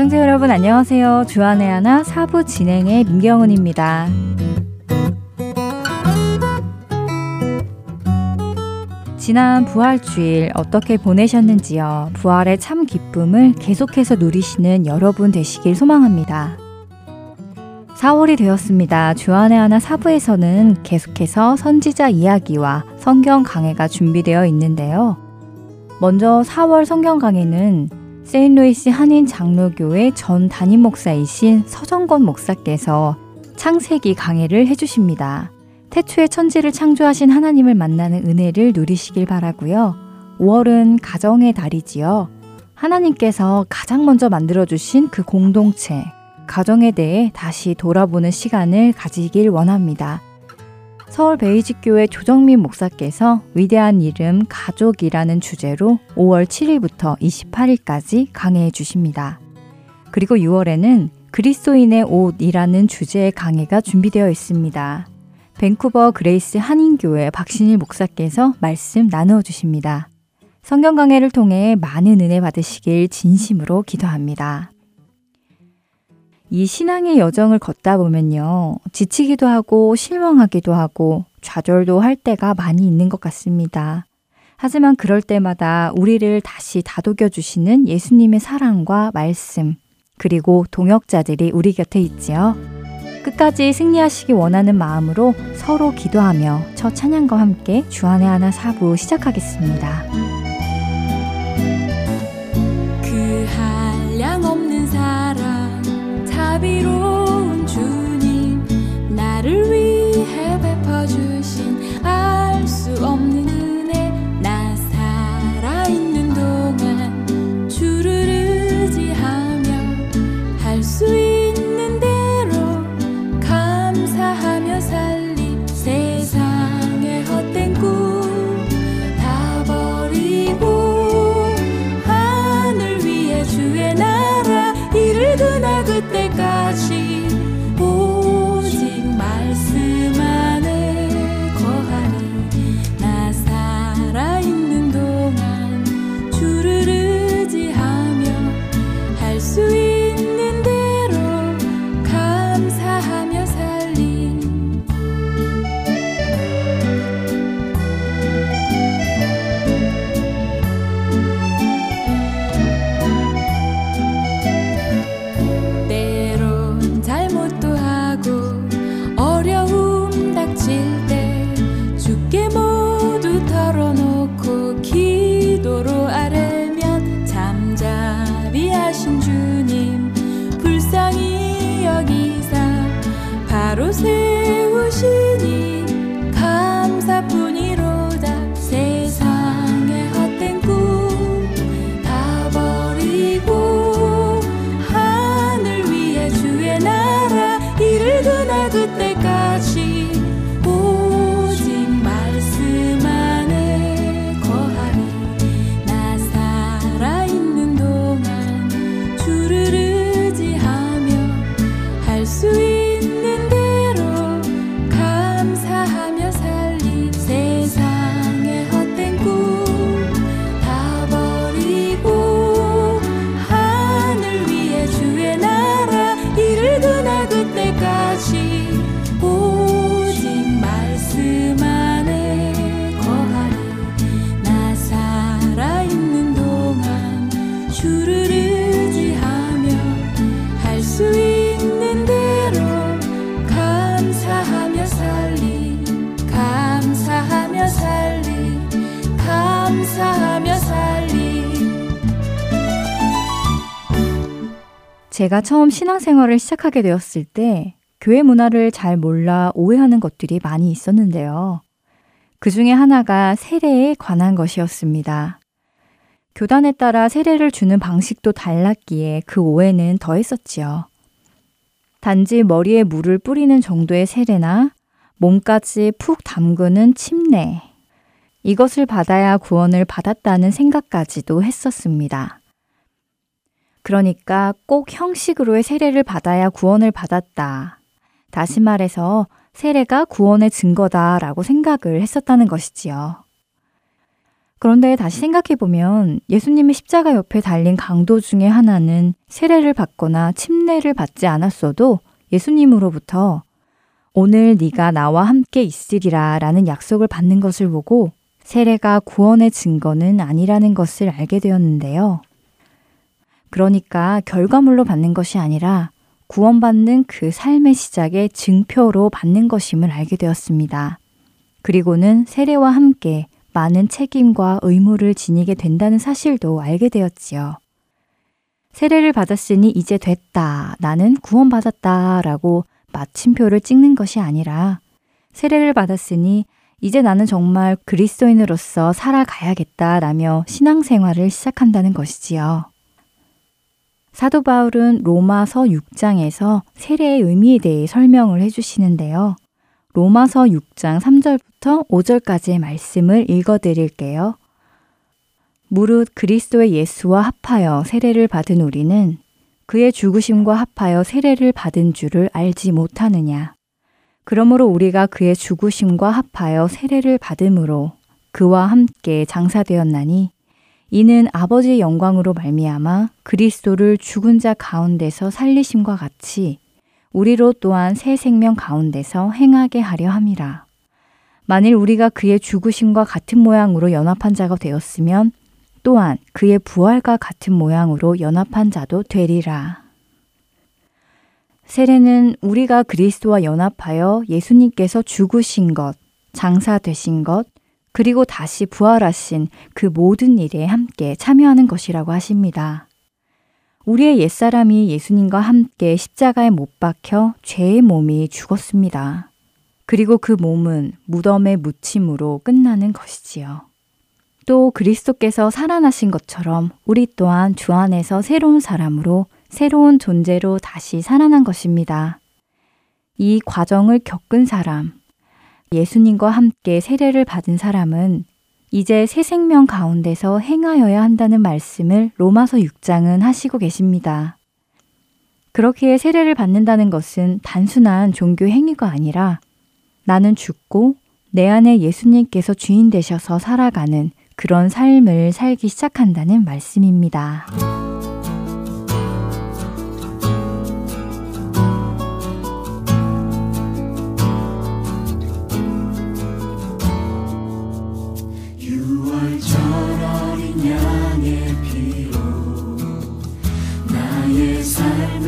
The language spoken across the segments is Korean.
애청자 여러분 안녕하세요. 주안의 하나 사부 진행의 민경은입니다. 지난 부활 주일 어떻게 보내셨는지요? 부활의 참 기쁨을 계속해서 누리시는 여러분 되시길 소망합니다. 4월이 되었습니다. 주안의 하나 사부에서는 계속해서 선지자 이야기와 성경 강해가 준비되어 있는데요. 먼저 4월 성경 강해는 세인루이스 한인 장로교회 전 담임 목사이신 서정건 목사께서 창세기 강해를 해주십니다. 태초에 천지를 창조하신 하나님을 만나는 은혜를 누리시길 바라고요. 5월은 가정의 달이지요. 하나님께서 가장 먼저 만들어주신 그 공동체, 가정에 대해 다시 돌아보는 시간을 가지길 원합니다. 서울 베이직교회 조정민 목사께서 위대한 이름 가족이라는 주제로 5월 7일부터 28일까지 강해해 주십니다. 그리고 6월에는 그리스도인의 옷이라는 주제의 강해가 준비되어 있습니다. 밴쿠버 그레이스 한인교회 박신일 목사께서 말씀 나누어 주십니다. 성경 강해를 통해 많은 은혜 받으시길 진심으로 기도합니다. 이 신앙의 여정을 걷다 보면요. 지치기도 하고 실망하기도 하고 좌절도 할 때가 많이 있는 것 같습니다. 하지만 그럴 때마다 우리를 다시 다독여 주시는 예수님의 사랑과 말씀, 그리고 동역자들이 우리 곁에 있지요. 끝까지 승리하시기 원하는 마음으로 서로 기도하며 첫 찬양과 함께 주안의 하나 사부 시작하겠습니다. 자비로운 주님 나를 위해 베퍼주 제가 처음 신앙생활을 시작하게 되었을 때 교회 문화를 잘 몰라 오해하는 것들이 많이 있었는데요. 그 중에 하나가 세례에 관한 것이었습니다. 교단에 따라 세례를 주는 방식도 달랐기에 그 오해는 더했었지요. 단지 머리에 물을 뿌리는 정도의 세례나 몸까지 푹 담그는 침례. 이것을 받아야 구원을 받았다는 생각까지도 했었습니다. 그러니까 꼭 형식으로의 세례를 받아야 구원을 받았다. 다시 말해서 세례가 구원의 증거다라고 생각을 했었다는 것이지요. 그런데 다시 생각해보면 예수님의 십자가 옆에 달린 강도 중에 하나는 세례를 받거나 침례를 받지 않았어도 예수님으로부터 오늘 네가 나와 함께 있으리라 라는 약속을 받는 것을 보고 세례가 구원의 증거는 아니라는 것을 알게 되었는데요. 그러니까 결과물로 받는 것이 아니라 구원받는 그 삶의 시작의 증표로 받는 것임을 알게 되었습니다. 그리고는 세례와 함께 많은 책임과 의무를 지니게 된다는 사실도 알게 되었지요. 세례를 받았으니 이제 됐다. 나는 구원받았다. 라고 마침표를 찍는 것이 아니라 세례를 받았으니 이제 나는 정말 그리스도인으로서 살아가야겠다. 라며 신앙생활을 시작한다는 것이지요. 사도 바울은 로마서 6장에서 세례의 의미에 대해 설명을 해주시는데요. 로마서 6장 3절부터 5절까지의 말씀을 읽어 드릴게요. 무릇 그리스도의 예수와 합하여 세례를 받은 우리는 그의 죽으심과 합하여 세례를 받은 줄을 알지 못하느냐. 그러므로 우리가 그의 죽으심과 합하여 세례를 받음으로 그와 함께 장사되었나니 이는 아버지의 영광으로 말미암아 그리스도를 죽은 자 가운데서 살리심과 같이 우리로 또한 새 생명 가운데서 행하게 하려 함이라. 만일 우리가 그의 죽으심과 같은 모양으로 연합한 자가 되었으면 또한 그의 부활과 같은 모양으로 연합한 자도 되리라. 세례는 우리가 그리스도와 연합하여 예수님께서 죽으신 것, 장사되신 것, 그리고 다시 부활하신 그 모든 일에 함께 참여하는 것이라고 하십니다. 우리의 옛사람이 예수님과 함께 십자가에 못 박혀 죄의 몸이 죽었습니다. 그리고 그 몸은 무덤의 묻힘으로 끝나는 것이지요. 또 그리스도께서 살아나신 것처럼 우리 또한 주 안에서 새로운 사람으로 새로운 존재로 다시 살아난 것입니다. 이 과정을 겪은 사람, 예수님과 함께 세례를 받은 사람은 이제 새 생명 가운데서 행하여야 한다는 말씀을 로마서 6장은 하시고 계십니다. 그렇기에 세례를 받는다는 것은 단순한 종교 행위가 아니라 나는 죽고 내 안에 예수님께서 주인 되셔서 살아가는 그런 삶을 살기 시작한다는 말씀입니다.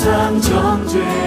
더 이상 정죄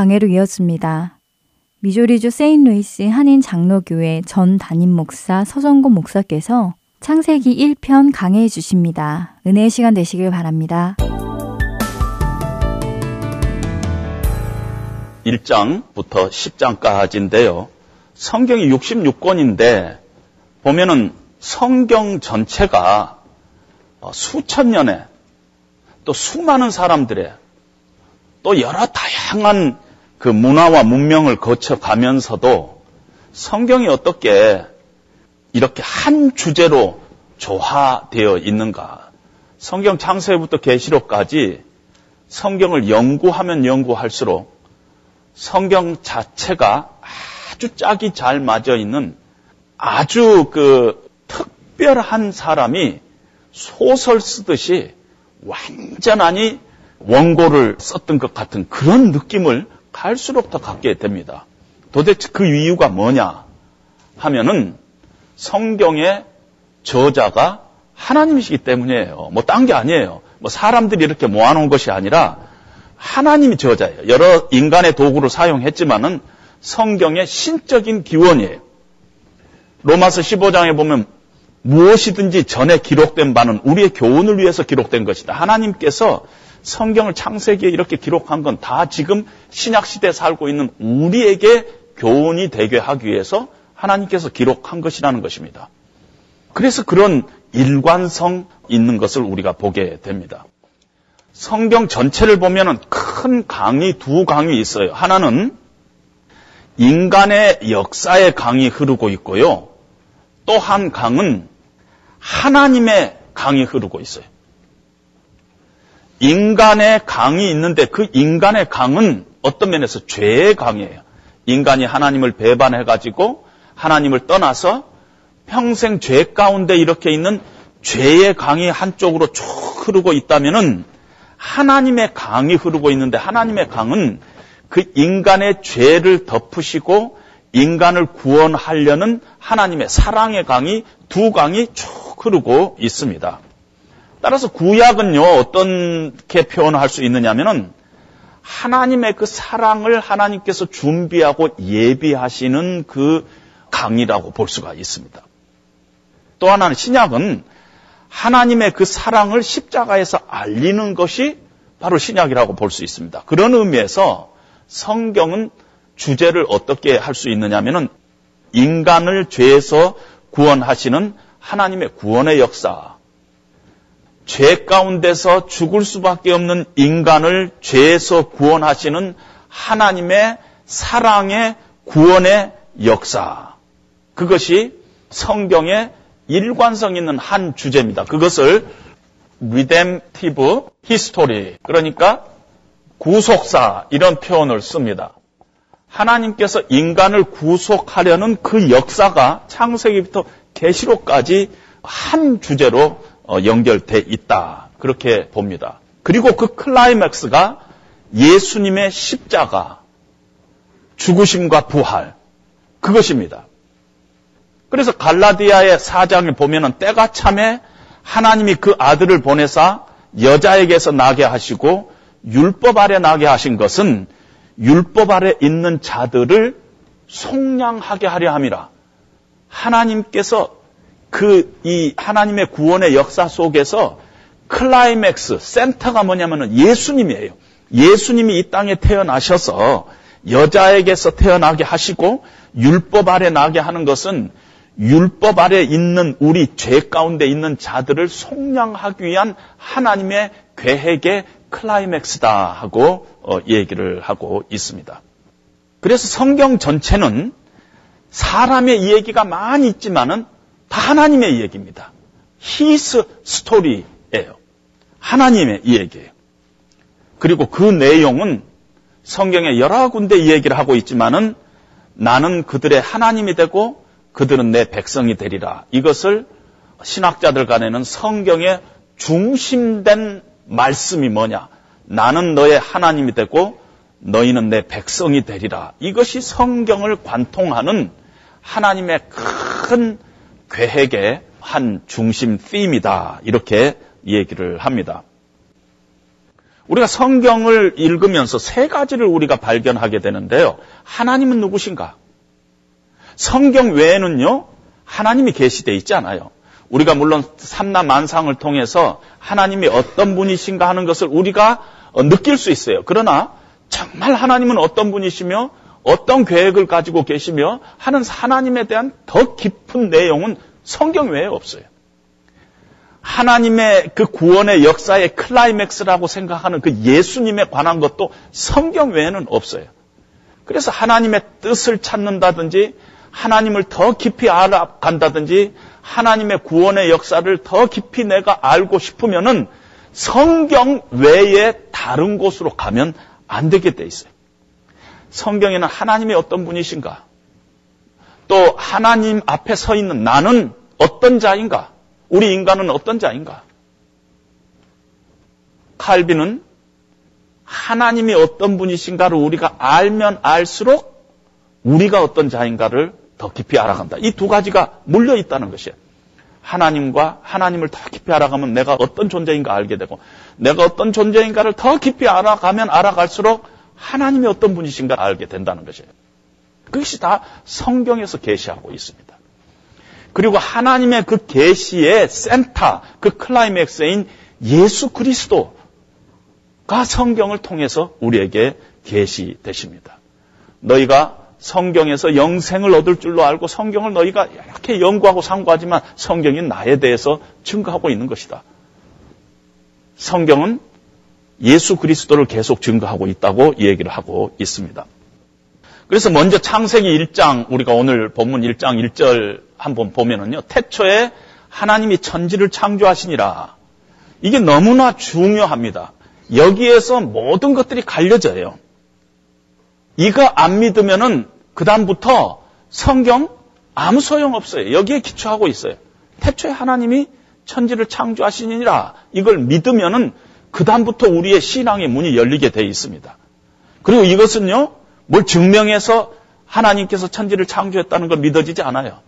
강해로 이어집니다. 미조리주 세인루이스 한인 장로교회 전 담임 목사 서정곤 목사께서 창세기 1편 강해해 주십니다. 은혜의 시간 되시길 바랍니다. 1장부터 10장까지인데요. 성경이 66권인데 보면은 성경 전체가 어, 수천 년에 또 수많은 사람들의 또 여러 다양한 그 문화와 문명을 거쳐가면서도 성경이 어떻게 이렇게 한 주제로 조화되어 있는가? 성경 창세부터 계시록까지 성경을 연구하면 연구할수록 성경 자체가 아주 짝이 잘 맞아 있는 아주 그 특별한 사람이 소설 쓰듯이 완전하니 원고를 썼던 것 같은 그런 느낌을 갈수록 더 갖게 됩니다. 도대체 그 이유가 뭐냐 하면은 성경의 저자가 하나님이시기 때문이에요. 뭐 딴 게 아니에요. 뭐 사람들이 이렇게 모아놓은 것이 아니라 하나님이 저자예요. 여러 인간의 도구를 사용했지만은 성경의 신적인 기원이에요. 로마서 15장에 보면 무엇이든지 전에 기록된 바는 우리의 교훈을 위해서 기록된 것이다. 하나님께서 성경을 창세기에 이렇게 기록한 건 다 지금 신약 시대에 살고 있는 우리에게 교훈이 되게 하기 위해서 하나님께서 기록한 것이라는 것입니다. 그래서 그런 일관성 있는 것을 우리가 보게 됩니다. 성경 전체를 보면은 큰 강이 두 강이 있어요. 하나는 인간의 역사의 강이 흐르고 있고요. 또 한 강은 하나님의 강이 흐르고 있어요. 인간의 강이 있는데 그 인간의 강은 어떤 면에서 죄의 강이에요. 인간이 하나님을 배반해가지고 하나님을 떠나서 평생 죄 가운데 이렇게 있는 죄의 강이 한쪽으로 쭉 흐르고 있다면은 하나님의 강이 흐르고 있는데 하나님의 강은 그 인간의 죄를 덮으시고 인간을 구원하려는 하나님의 사랑의 강이 두 강이 쭉 흐르고 있습니다. 따라서 구약은요, 어떻게 표현할 수 있느냐면은 하나님의 그 사랑을 하나님께서 준비하고 예비하시는 그 강이라고 볼 수가 있습니다. 또 하나는 신약은 하나님의 그 사랑을 십자가에서 알리는 것이 바로 신약이라고 볼 수 있습니다. 그런 의미에서 성경은 주제를 어떻게 할 수 있느냐면은 인간을 죄에서 구원하시는 하나님의 구원의 역사, 죄 가운데서 죽을 수밖에 없는 인간을 죄에서 구원하시는 하나님의 사랑의 구원의 역사. 그것이 성경의 일관성 있는 한 주제입니다. 그것을 redemptive history, 그러니까 구속사, 이런 표현을 씁니다. 하나님께서 인간을 구속하려는 그 역사가 창세기부터 계시록까지 한 주제로 어, 연결돼 있다. 그렇게 봅니다. 그리고 그 클라이맥스가 예수님의 십자가, 죽으심과 부활, 그것입니다. 그래서 갈라디아서 사장을 보면은 때가 차매 하나님이 그 아들을 보내사 여자에게서 나게 하시고 율법 아래 나게 하신 것은 율법 아래 있는 자들을 속량하게 하려 함이라. 하나님께서 그 이 하나님의 구원의 역사 속에서 클라이맥스 센터가 뭐냐면은 예수님이에요. 예수님이 이 땅에 태어나셔서 여자에게서 태어나게 하시고 율법 아래 나게 하는 것은 율법 아래 있는 우리 죄 가운데 있는 자들을 속량하기 위한 하나님의 계획의 클라이맥스다 하고 어, 얘기를 하고 있습니다. 그래서 성경 전체는 사람의 이야기가 많이 있지만은 다 하나님의 이야기입니다. 히스 스토리예요. 하나님의 이야기예요. 그리고 그 내용은 성경에 여러 군데 이 얘기를 하고 있지만은 나는 그들의 하나님이 되고 그들은 내 백성이 되리라. 이것을 신학자들 간에는 성경의 중심된 말씀이 뭐냐? 나는 너의 하나님이 되고 너희는 내 백성이 되리라. 이것이 성경을 관통하는 하나님의 큰 계획의 한 중심 팀이다. 이렇게 얘기를 합니다. 우리가 성경을 읽으면서 세 가지를 우리가 발견하게 되는데요. 하나님은 누구신가? 성경 외에는요, 하나님이 계시되어 있지 않아요. 우리가 물론 삼나 만상을 통해서 하나님이 어떤 분이신가 하는 것을 우리가 느낄 수 있어요. 그러나 정말 하나님은 어떤 분이시며 어떤 계획을 가지고 계시며 하는 하나님에 대한 더 깊은 내용은 성경 외에 없어요. 하나님의 그 구원의 역사의 클라이맥스라고 생각하는 그 예수님에 관한 것도 성경 외에는 없어요. 그래서 하나님의 뜻을 찾는다든지 하나님을 더 깊이 알아간다든지 하나님의 구원의 역사를 더 깊이 내가 알고 싶으면은 성경 외에 다른 곳으로 가면 안 되게 돼 있어요. 성경에는 하나님이 어떤 분이신가? 또 하나님 앞에 서 있는 나는 어떤 자인가? 우리 인간은 어떤 자인가? 칼빈은 하나님이 어떤 분이신가를 우리가 알면 알수록 우리가 어떤 자인가를 더 깊이 알아간다. 이 두 가지가 물려 있다는 것이에요. 하나님과 하나님을 더 깊이 알아가면 내가 어떤 존재인가 알게 되고 내가 어떤 존재인가를 더 깊이 알아가면 알아갈수록 하나님이 어떤 분이신가 알게 된다는 것이에요. 그것이 다 성경에서 계시하고 있습니다. 그리고 하나님의 그 계시의 센터, 그 클라이맥스인 예수 그리스도가 성경을 통해서 우리에게 계시되십니다. 너희가 성경에서 영생을 얻을 줄로 알고 성경을 너희가 이렇게 연구하고 상고하지만 성경이 나에 대해서 증거하고 있는 것이다. 성경은 예수 그리스도를 계속 증거하고 있다고 얘기를 하고 있습니다. 그래서 먼저 창세기 1장 우리가 오늘 본문 1장 1절 한번 보면은요. 태초에 하나님이 천지를 창조하시니라. 이게 너무나 중요합니다. 여기에서 모든 것들이 갈려져요. 이거 안 믿으면은 그다음부터 성경 아무 소용 없어요. 여기에 기초하고 있어요. 태초에 하나님이 천지를 창조하시니라. 이걸 믿으면은 그다음부터 우리의 신앙의 문이 열리게 되어 있습니다. 그리고 이것은요, 뭘 증명해서 하나님께서 천지를 창조했다는 걸 믿어지지 않아요.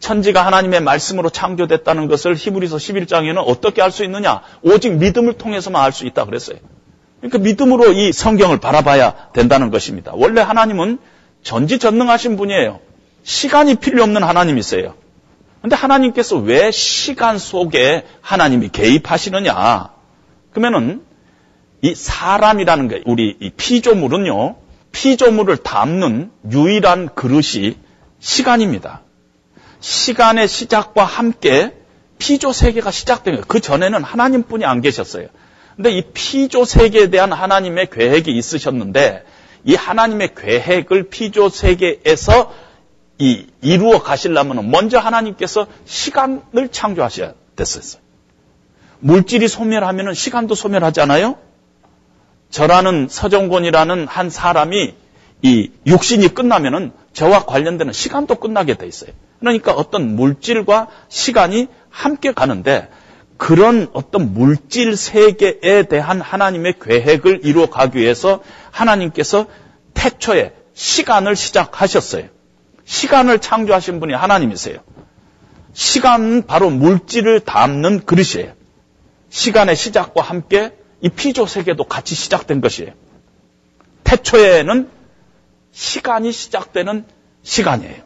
천지가 하나님의 말씀으로 창조됐다는 것을 히브리서 11장에는 어떻게 알 수 있느냐? 오직 믿음을 통해서만 알 수 있다 그랬어요. 그러니까 믿음으로 이 성경을 바라봐야 된다는 것입니다. 원래 하나님은 전지전능하신 분이에요. 시간이 필요 없는 하나님이세요. 근데 하나님께서 왜 시간 속에 하나님이 개입하시느냐? 그러면은 이 사람이라는 게 우리 이 피조물은요. 피조물을 담는 유일한 그릇이 시간입니다. 시간의 시작과 함께 피조 세계가 시작된 거예요. 그 전에는 하나님뿐이 안 계셨어요. 근데 이 피조 세계에 대한 하나님의 계획이 있으셨는데 이 하나님의 계획을 피조 세계에서 이 이루어 가시려면 먼저 하나님께서 시간을 창조하셔야 됐었어요. 물질이 소멸하면 시간도 소멸하잖아요. 저라는 서정곤이라는 한 사람이 이 육신이 끝나면은 저와 관련되는 시간도 끝나게 돼 있어요. 그러니까 어떤 물질과 시간이 함께 가는데 그런 어떤 물질 세계에 대한 하나님의 계획을 이루어 가기 위해서 하나님께서 태초에 시간을 시작하셨어요. 시간을 창조하신 분이 하나님이세요. 시간은 바로 물질을 담는 그릇이에요. 시간의 시작과 함께 이 피조 세계도 같이 시작된 것이에요. 태초에는 시간이 시작되는 시간이에요.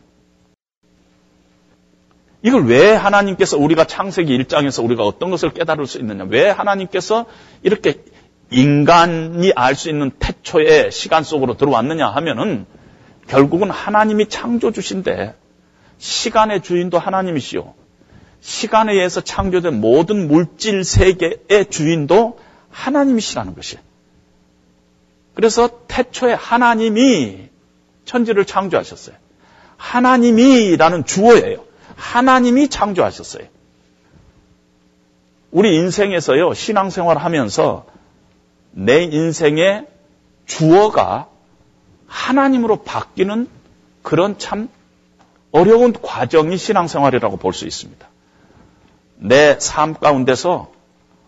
이걸 왜 하나님께서 우리가 창세기 1장에서 우리가 어떤 것을 깨달을 수 있느냐? 왜 하나님께서 이렇게 인간이 알 수 있는 태초의 시간 속으로 들어왔느냐 하면은 결국은 하나님이 창조 주신데 시간의 주인도 하나님이시오. 시간에 의해서 창조된 모든 물질 세계의 주인도 하나님이시라는 것이에요. 그래서 태초에 하나님이 천지를 창조하셨어요. 하나님이라는 주어예요. 하나님이 창조하셨어요. 우리 인생에서요, 신앙생활 하면서 내 인생의 주어가 하나님으로 바뀌는 그런 참 어려운 과정이 신앙생활이라고 볼 수 있습니다. 내 삶 가운데서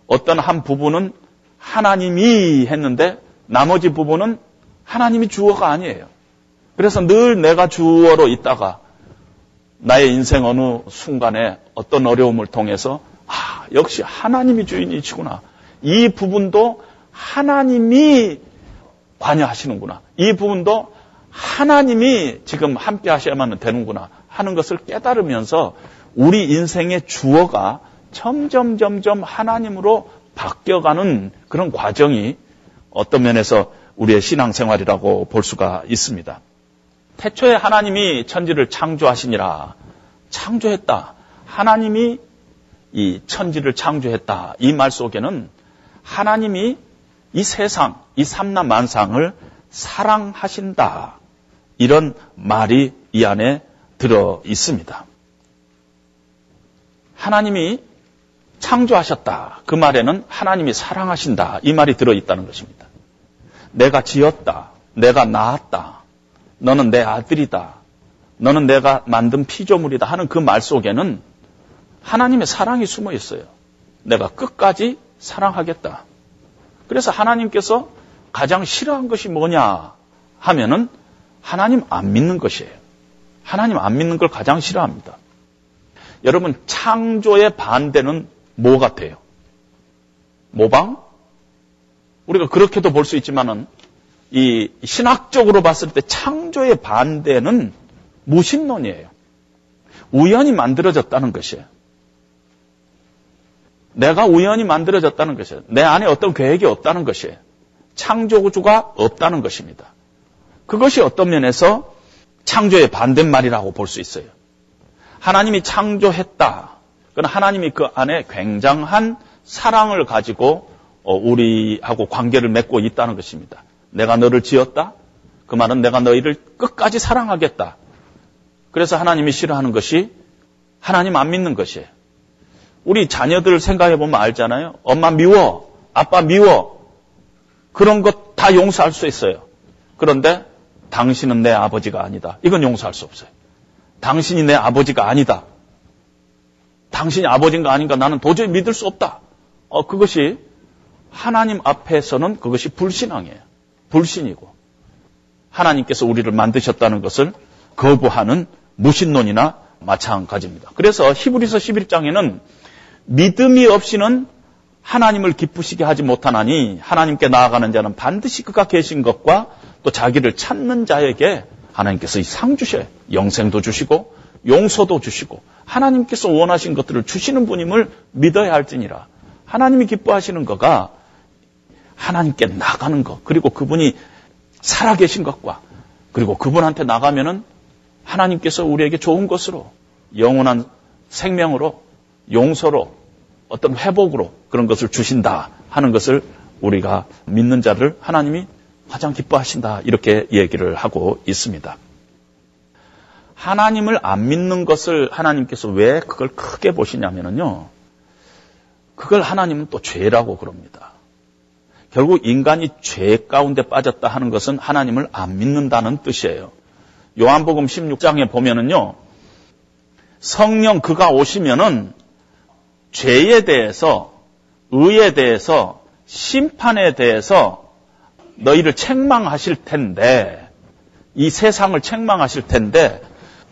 어떤 한 부분은 하나님이 했는데 나머지 부분은 하나님이 주어가 아니에요. 그래서 늘 내가 주어로 있다가 나의 인생 어느 순간에 어떤 어려움을 통해서 아, 역시 하나님이 주인이시구나. 이 부분도 하나님이 관여하시는구나. 이 부분도 하나님이 지금 함께 하셔야만 되는구나 하는 것을 깨달으면서 우리 인생의 주어가 점점 점점 하나님으로 바뀌어가는 그런 과정이 어떤 면에서 우리의 신앙생활이라고 볼 수가 있습니다. 태초에 하나님이 천지를 창조하시니라 창조했다. 하나님이 이 천지를 창조했다. 이 말 속에는 하나님이 이 세상, 이 삼남 만상을 사랑하신다. 이런 말이 이 안에 들어 있습니다. 하나님이 창조하셨다. 그 말에는 하나님이 사랑하신다. 이 말이 들어 있다는 것입니다. 내가 지었다. 내가 낳았다. 너는 내 아들이다. 너는 내가 만든 피조물이다 하는 그 말 속에는 하나님의 사랑이 숨어 있어요. 내가 끝까지 사랑하겠다. 그래서 하나님께서 가장 싫어한 것이 뭐냐 하면은 하나님 안 믿는 것이에요. 하나님 안 믿는 걸 가장 싫어합니다. 여러분, 창조의 반대는 뭐 같아요? 모방? 우리가 그렇게도 볼 수 있지만은 이 신학적으로 봤을 때 창조의 반대는 무신론이에요. 우연히 만들어졌다는 것이에요. 내가 우연히 만들어졌다는 것이에요. 내 안에 어떤 계획이 없다는 것이에요. 창조주가 없다는 것입니다. 그것이 어떤 면에서 창조의 반대말이라고 볼 수 있어요. 하나님이 창조했다. 그건 하나님이 그 안에 굉장한 사랑을 가지고 어, 우리하고 관계를 맺고 있다는 것입니다. 내가 너를 지었다? 그 말은 내가 너희를 끝까지 사랑하겠다. 그래서 하나님이 싫어하는 것이 하나님 안 믿는 것이에요. 우리 자녀들 생각해 보면 알잖아요. 엄마 미워. 아빠 미워. 그런 것 다 용서할 수 있어요. 그런데 당신은 내 아버지가 아니다. 이건 용서할 수 없어요. 당신이 내 아버지가 아니다. 당신이 아버지인가 아닌가 나는 도저히 믿을 수 없다. 어, 그것이 하나님 앞에서는 그것이 불신앙이에요. 불신이고. 하나님께서 우리를 만드셨다는 것을 거부하는 무신론이나 마찬가지입니다. 그래서 히브리서 11장에는 믿음이 없이는 하나님을 기쁘시게 하지 못하나니 하나님께 나아가는 자는 반드시 그가 계신 것과 또 자기를 찾는 자에게 하나님께서 이 상 주셔요. 영생도 주시고 용서도 주시고 하나님께서 원하신 것들을 주시는 분임을 믿어야 할지니라. 하나님이 기뻐하시는 거가 하나님께 나가는 것 그리고 그분이 살아계신 것과 그리고 그분한테 나가면은 하나님께서 우리에게 좋은 것으로 영원한 생명으로 용서로 어떤 회복으로 그런 것을 주신다 하는 것을 우리가 믿는 자를 하나님이 가장 기뻐하신다 이렇게 얘기를 하고 있습니다. 하나님을 안 믿는 것을 하나님께서 왜 그걸 크게 보시냐면요. 그걸 하나님은 또 죄라고 그럽니다. 결국 인간이 죄 가운데 빠졌다 하는 것은 하나님을 안 믿는다는 뜻이에요. 요한복음 16장에 보면은요. 성령 그가 오시면은 죄에 대해서 의에 대해서 심판에 대해서 너희를 책망하실 텐데 이 세상을 책망하실 텐데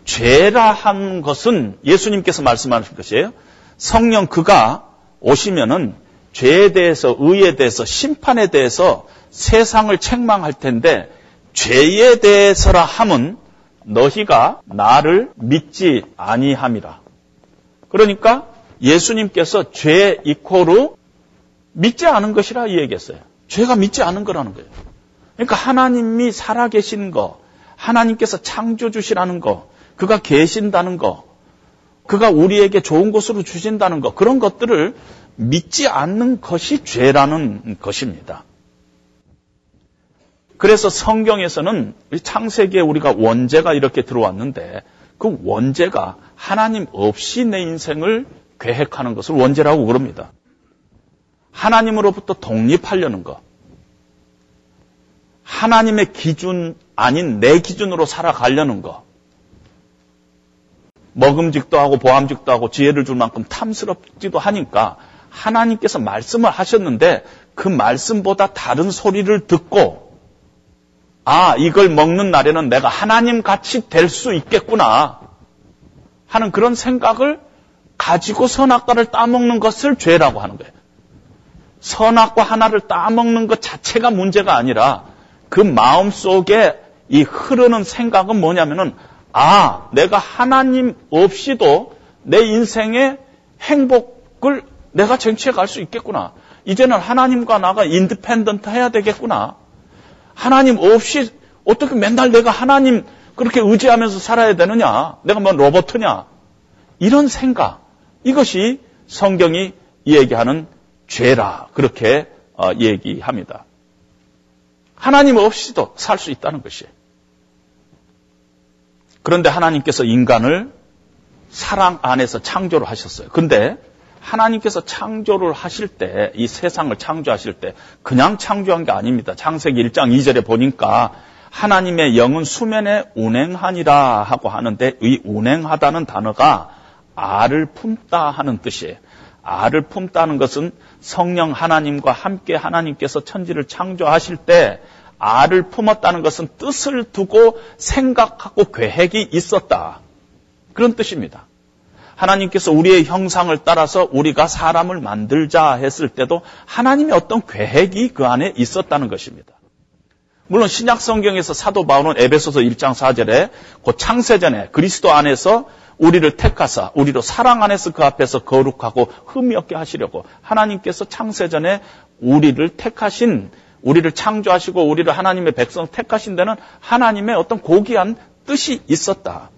죄라 한 것은 예수님께서 말씀하신 것이에요. 성령 그가 오시면은 죄에 대해서 의에 대해서 심판에 대해서 세상을 책망할 텐데 죄에 대해서라 함은 너희가 나를 믿지 아니함이라. 그러니까 예수님께서 죄 이코로 믿지 않은 것이라 이 얘기했어요. 죄가 믿지 않은 거라는 거예요. 그러니까 하나님이 살아계신 거, 하나님께서 창조주시라는 거, 그가 계신다는 거, 그가 우리에게 좋은 것으로 주신다는 거, 그런 것들을 믿지 않는 것이 죄라는 것입니다. 그래서 성경에서는 창세기에 우리가 원죄가 이렇게 들어왔는데 그 원죄가 하나님 없이 내 인생을 계획하는 것을 원죄라고 그럽니다. 하나님으로부터 독립하려는 것. 하나님의 기준 아닌 내 기준으로 살아가려는 거. 먹음직도 하고 보암직도 하고 지혜를 줄 만큼 탐스럽지도 하니까 하나님께서 말씀을 하셨는데 그 말씀보다 다른 소리를 듣고 아, 이걸 먹는 날에는 내가 하나님 같이 될 수 있겠구나 하는 그런 생각을 가지고 선악과를 따먹는 것을 죄라고 하는 거예요. 선악과 하나를 따먹는 것 자체가 문제가 아니라 그 마음 속에 이 흐르는 생각은 뭐냐면은 아, 내가 하나님 없이도 내 인생의 행복을 내가 쟁취해 갈 수 있겠구나. 이제는 하나님과 나가 independent 해야 되겠구나. 하나님 없이 어떻게 맨날 내가 하나님 그렇게 의지하면서 살아야 되느냐? 내가 뭐 로보트냐? 이런 생각. 이것이 성경이 얘기하는 죄라. 그렇게 어, 얘기합니다. 하나님 없이도 살 수 있다는 것이에요. 그런데 하나님께서 인간을 사랑 안에서 창조를 하셨어요. 근데 하나님께서 창조를 하실 때, 이 세상을 창조하실 때, 그냥 창조한 게 아닙니다. 창세기 1장 2절에 보니까 하나님의 영은 수면에 운행하니라 하고 하는데, 이 운행하다는 단어가 알을 품다 하는 뜻이에요. 알을 품다는 것은 성령 하나님과 함께 하나님께서 천지를 창조하실 때 알을 품었다는 것은 뜻을 두고 생각하고 계획이 있었다. 그런 뜻입니다. 하나님께서 우리의 형상을 따라서 우리가 사람을 만들자 했을 때도 하나님의 어떤 계획이 그 안에 있었다는 것입니다. 물론 신약 성경에서 사도 바울은 에베소서 1장 4절에 그 창세전에 그리스도 안에서 우리를 택하사 우리로 사랑 안에서 그 앞에서 거룩하고 흠이 없게 하시려고 하나님께서 창세전에 우리를 택하신 우리를 창조하시고 우리를 하나님의 백성 택하신 데는 하나님의 어떤 고귀한 뜻이 있었다.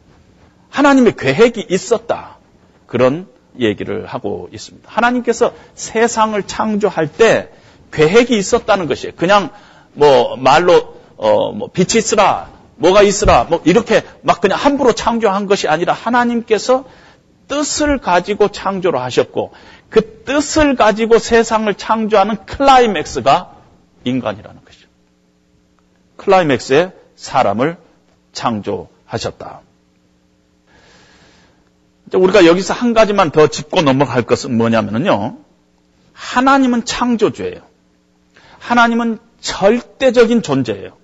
하나님의 계획이 있었다. 그런 얘기를 하고 있습니다. 하나님께서 세상을 창조할 때 계획이 있었다는 것이에요. 그냥 뭐 말로 어 뭐 빛이 있으라 뭐가 있으라 뭐 이렇게 막 그냥 함부로 창조한 것이 아니라 하나님께서 뜻을 가지고 창조를 하셨고 그 뜻을 가지고 세상을 창조하는 클라이맥스가 인간이라는 것이죠. 클라이맥스에 사람을 창조하셨다. 우리가 여기서 한 가지만 더 짚고 넘어갈 것은 뭐냐면요. 하나님은 창조주예요. 하나님은 절대적인 존재예요.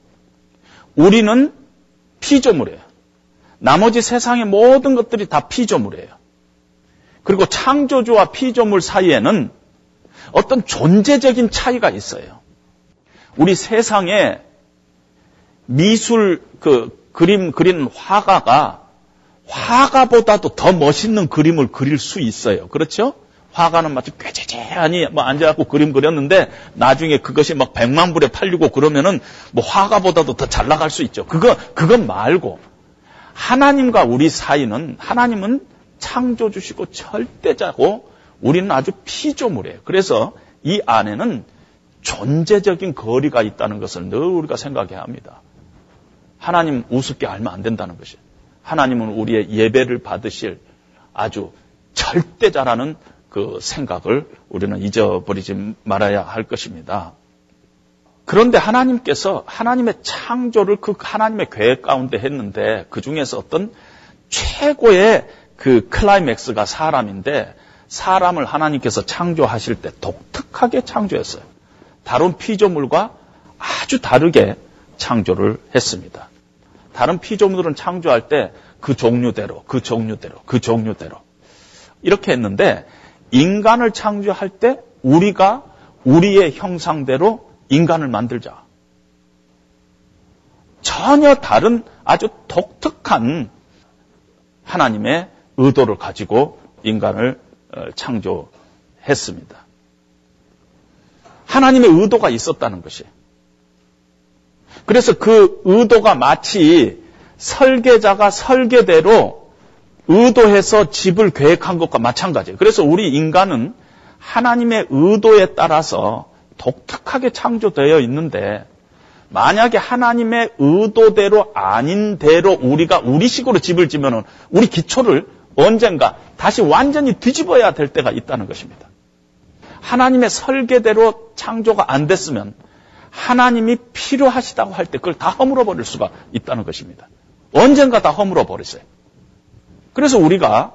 우리는 피조물이에요. 나머지 세상의 모든 것들이 다 피조물이에요. 그리고 창조주와 피조물 사이에는 어떤 존재적인 차이가 있어요. 우리 세상에 미술 그 그림 그리는 화가가 화가보다도 더 멋있는 그림을 그릴 수 있어요. 그렇죠? 화가는 마치 꾀재재하니 뭐 앉아갖고 그림 그렸는데 나중에 그것이 막 백만 불에 팔리고 그러면은 뭐 화가보다도 더 잘 나갈 수 있죠. 그거 그건 말고 하나님과 우리 사이는 하나님은 창조주시고 절대자고 우리는 아주 피조물이에요. 그래서 이 안에는 존재적인 거리가 있다는 것을 늘 우리가 생각해야 합니다. 하나님 우습게 알면 안 된다는 것이에요. 하나님은 우리의 예배를 받으실 아주 절대자라는 그 생각을 우리는 잊어버리지 말아야 할 것입니다. 그런데 하나님께서 하나님의 창조를 그 하나님의 계획 가운데 했는데 그 중에서 어떤 최고의 그 클라이맥스가 사람인데 사람을 하나님께서 창조하실 때 독특하게 창조했어요. 다른 피조물과 아주 다르게 창조를 했습니다. 다른 피조물들은 창조할 때 그 종류대로, 그 종류대로, 그 종류대로 이렇게 했는데 인간을 창조할 때 우리가 우리의 형상대로 인간을 만들자. 전혀 다른 아주 독특한 하나님의 의도를 가지고 인간을 어, 창조했습니다. 하나님의 의도가 있었다는 것이. 그래서 그 의도가 마치 설계자가 설계대로 의도해서 집을 계획한 것과 마찬가지예요. 그래서 우리 인간은 하나님의 의도에 따라서 독특하게 창조되어 있는데 만약에 하나님의 의도대로 아닌 대로 우리가 우리 식으로 집을 지면은 우리 기초를 언젠가 다시 완전히 뒤집어야 될 때가 있다는 것입니다. 하나님의 설계대로 창조가 안 됐으면 하나님이 필요하시다고 할 때 그걸 다 허물어 버릴 수가 있다는 것입니다. 언젠가 다 허물어 버렸어요. 그래서 우리가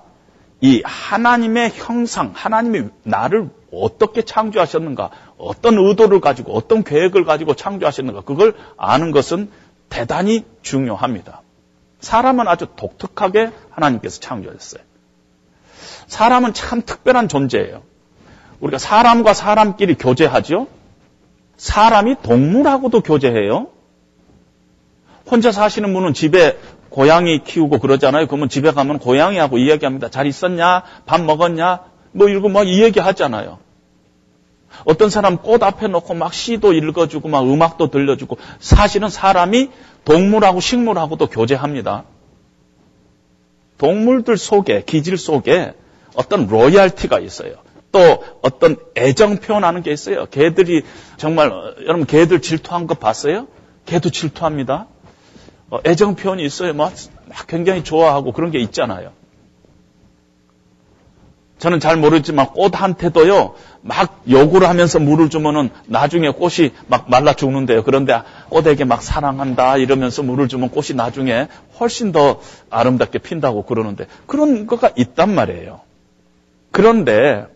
이 하나님의 형상, 하나님이 나를 어떻게 창조하셨는가, 어떤 의도를 가지고, 어떤 계획을 가지고 창조하셨는가, 그걸 아는 것은 대단히 중요합니다. 사람은 아주 독특하게 하나님께서 창조하셨어요. 사람은 참 특별한 존재예요. 우리가 사람과 사람끼리 교제하죠? 사람이 동물하고도 교제해요. 혼자 사시는 분은 집에 고양이 키우고 그러잖아요. 그러면 집에 가면 고양이하고 이야기합니다. 잘 있었냐? 밥 먹었냐? 뭐 이러고 막 이야기 하잖아요. 어떤 사람 꽃 앞에 놓고 막 시도 읽어주고 막 음악도 들려주고 사실은 사람이 동물하고 식물하고도 교제합니다. 동물들 속에, 기질 속에 어떤 로열티가 있어요. 또 어떤 애정 표현하는 게 있어요. 개들이 정말 어, 여러분 개들 질투한 거 봤어요? 개도 질투합니다. 어, 애정 표현이 있어요. 막, 막 굉장히 좋아하고 그런 게 있잖아요. 저는 잘 모르지만 꽃한테도요, 막 요구를 하면서 물을 주면은 나중에 꽃이 막 말라 죽는데요. 그런데 꽃에게 막 사랑한다 이러면서 물을 주면 꽃이 나중에 훨씬 더 아름답게 핀다고 그러는데 그런 거가 있단 말이에요. 그런데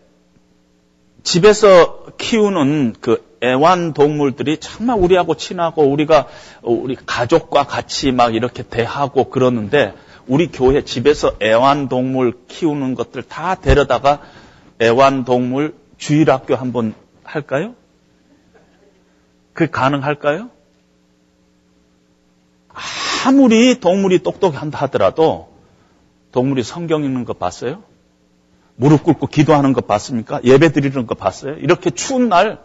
집에서 키우는 그 애완 동물들이 정말 우리하고 친하고 우리가 우리 가족과 같이 막 이렇게 대하고 그러는데 우리 교회 집에서 애완 동물 키우는 것들 다 데려다가 애완 동물 주일학교 한번 할까요? 그게 가능할까요? 아무리 동물이 똑똑한다 하더라도 동물이 성경 읽는 거 봤어요? 무릎 꿇고 기도하는 거 봤습니까? 예배 드리는 거 봤어요? 이렇게 추운 날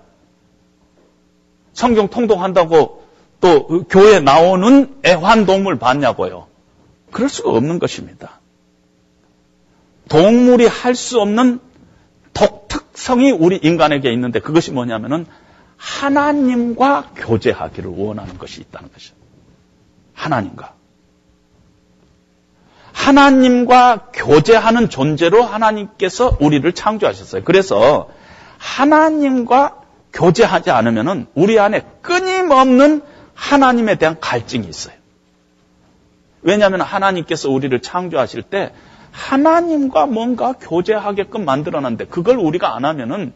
성경 통독한다고 또 교회 나오는 애완동물 봤냐고요. 그럴 수가 없는 것입니다. 동물이 할 수 없는 독특성이 우리 인간에게 있는데 그것이 뭐냐면은 하나님과 교제하기를 원하는 것이 있다는 것이죠. 하나님과. 하나님과 교제하는 존재로 하나님께서 우리를 창조하셨어요. 그래서 하나님과 교제하지 않으면은 우리 안에 끊임없는 하나님에 대한 갈증이 있어요. 왜냐하면 하나님께서 우리를 창조하실 때 하나님과 뭔가 교제하게끔 만들어놨는데 그걸 우리가 안 하면은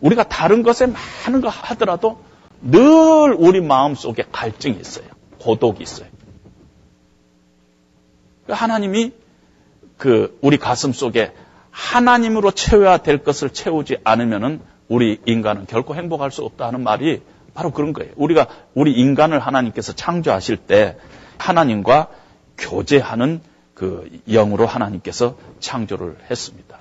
우리가 다른 것에 많은 거 하더라도 늘 우리 마음 속에 갈증이 있어요. 고독이 있어요. 하나님이 그 우리 가슴 속에 하나님으로 채워야 될 것을 채우지 않으면은 우리 인간은 결코 행복할 수 없다 하는 말이 바로 그런 거예요. 우리가 우리 인간을 하나님께서 창조하실 때 하나님과 교제하는 그 영으로 하나님께서 창조를 했습니다.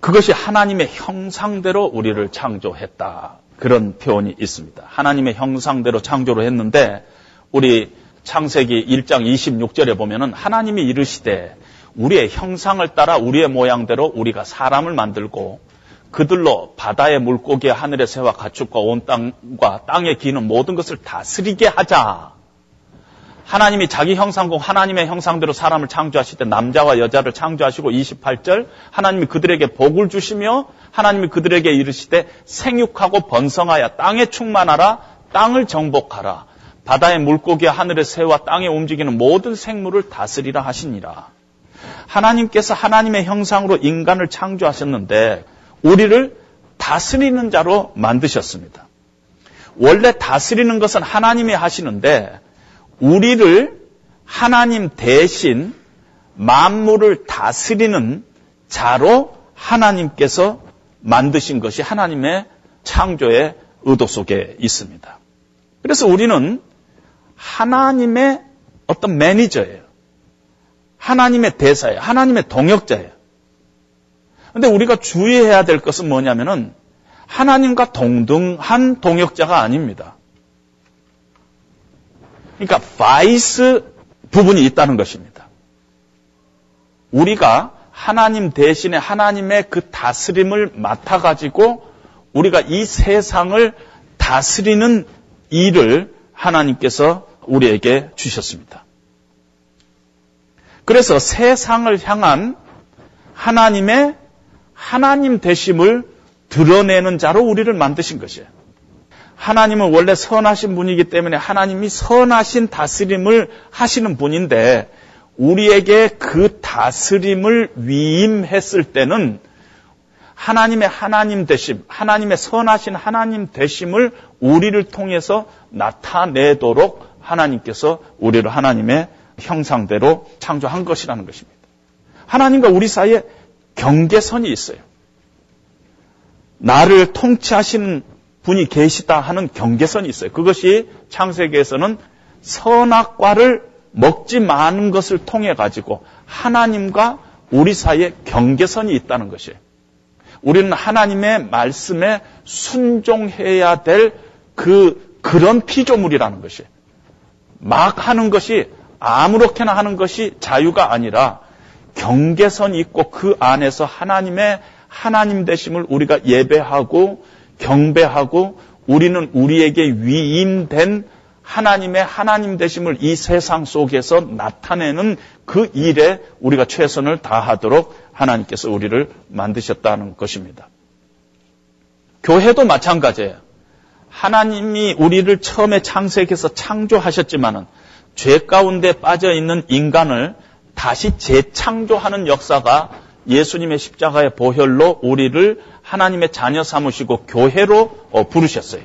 그것이 하나님의 형상대로 우리를 창조했다. 그런 표현이 있습니다. 하나님의 형상대로 창조를 했는데 우리 창세기 1장 26절에 보면은 하나님이 이르시되 우리의 형상을 따라 우리의 모양대로 우리가 사람을 만들고 그들로 바다의 물고기, 하늘의 새와 가축과 온 땅과 땅에 기는 모든 것을 다스리게 하자. 하나님이 자기 형상공 하나님의 형상대로 사람을 창조하실 때 남자와 여자를 창조하시고 28절 하나님이 그들에게 복을 주시며 하나님이 그들에게 이르시되 생육하고 번성하여 땅에 충만하라 땅을 정복하라 바다의 물고기와 하늘의 새와 땅에 움직이는 모든 생물을 다스리라 하시니라. 하나님께서 하나님의 형상으로 인간을 창조하셨는데 우리를 다스리는 자로 만드셨습니다. 원래 다스리는 것은 하나님이 하시는데 우리를 하나님 대신 만물을 다스리는 자로 하나님께서 만드신 것이 하나님의 창조의 의도 속에 있습니다. 그래서 우리는 하나님의 어떤 매니저예요. 하나님의 대사예요. 하나님의 동역자예요. 근데 우리가 주의해야 될 것은 뭐냐면은 하나님과 동등한 동역자가 아닙니다. 그러니까 vice 부분이 있다는 것입니다. 우리가 하나님 대신에 하나님의 그 다스림을 맡아가지고 우리가 이 세상을 다스리는 일을 하나님께서 우리에게 주셨습니다. 그래서 세상을 향한 하나님의 하나님 되심을 드러내는 자로 우리를 만드신 것이에요. 하나님은 원래 선하신 분이기 때문에 하나님이 선하신 다스림을 하시는 분인데 우리에게 그 다스림을 위임했을 때는 하나님의 하나님 되심, 하나님의 선하신 하나님 되심을 우리를 통해서 나타내도록 하나님께서 우리를 하나님의 형상대로 창조한 것이라는 것입니다. 하나님과 우리 사이에 경계선이 있어요. 나를 통치하시는 분이 계시다 하는 경계선이 있어요. 그것이 창세기에서는 선악과를 먹지 마는 것을 통해 가지고 하나님과 우리 사이에 경계선이 있다는 것이에요. 우리는 하나님의 말씀에 순종해야 될 그, 그런 피조물이라는 것이에요. 막 하는 것이 아무렇게나 하는 것이 자유가 아니라 경계선이 있고 그 안에서 하나님의 하나님 되심을 우리가 예배하고 경배하고 우리는 우리에게 위임된 하나님의 하나님 되심을 이 세상 속에서 나타내는 그 일에 우리가 최선을 다하도록 하나님께서 우리를 만드셨다는 것입니다. 교회도 마찬가지예요. 하나님이 우리를 처음에 창세기에서 창조하셨지만은 죄 가운데 빠져 있는 인간을 다시 재창조하는 역사가 예수님의 십자가의 보혈로 우리를 하나님의 자녀 삼으시고 교회로 어, 부르셨어요.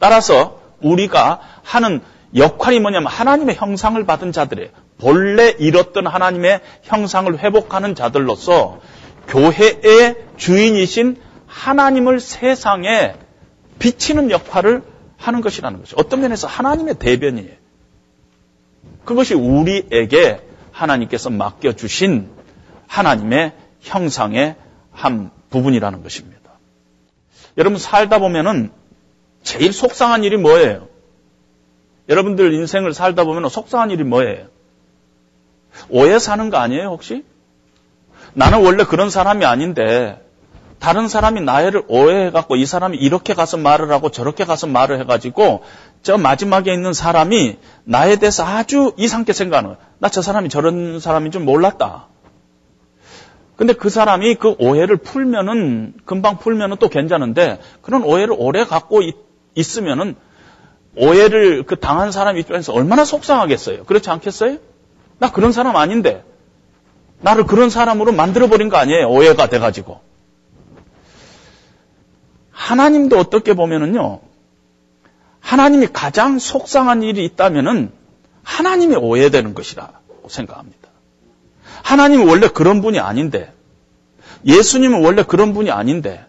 따라서 우리가 하는 역할이 뭐냐면 하나님의 형상을 받은 자들이에요. 본래 잃었던 하나님의 형상을 회복하는 자들로서 교회의 주인이신 하나님을 세상에 비치는 역할을 하는 것이라는 거죠. 어떤 면에서 하나님의 대변이에요. 그것이 우리에게 하나님께서 맡겨주신 하나님의 형상의 한 부분이라는 것입니다. 여러분 살다 보면은 제일 속상한 일이 뭐예요? 여러분들 인생을 살다 보면 속상한 일이 뭐예요? 오해 사는 거 아니에요, 혹시? 나는 원래 그런 사람이 아닌데, 다른 사람이 나를 오해해갖고 이 사람이 이렇게 가서 말을 하고 저렇게 가서 말을 해가지고, 저 마지막에 있는 사람이 나에 대해서 아주 이상하게 생각하는 거예요. 나저 사람이 저런 사람인 줄 몰랐다. 근데 그 사람이 그 오해를 풀면은, 금방 풀면은 또 괜찮은데, 그런 오해를 오래 갖고 있, 있으면은, 오해를 그 당한 사람 입장에서 얼마나 속상하겠어요. 그렇지 않겠어요? 나 그런 사람 아닌데. 나를 그런 사람으로 만들어 버린 거 아니에요. 오해가 돼 가지고. 하나님도 어떻게 보면은요, 하나님이 가장 속상한 일이 있다면은 하나님이 오해되는 것이라고 생각합니다. 하나님은 원래 그런 분이 아닌데, 예수님은 원래 그런 분이 아닌데,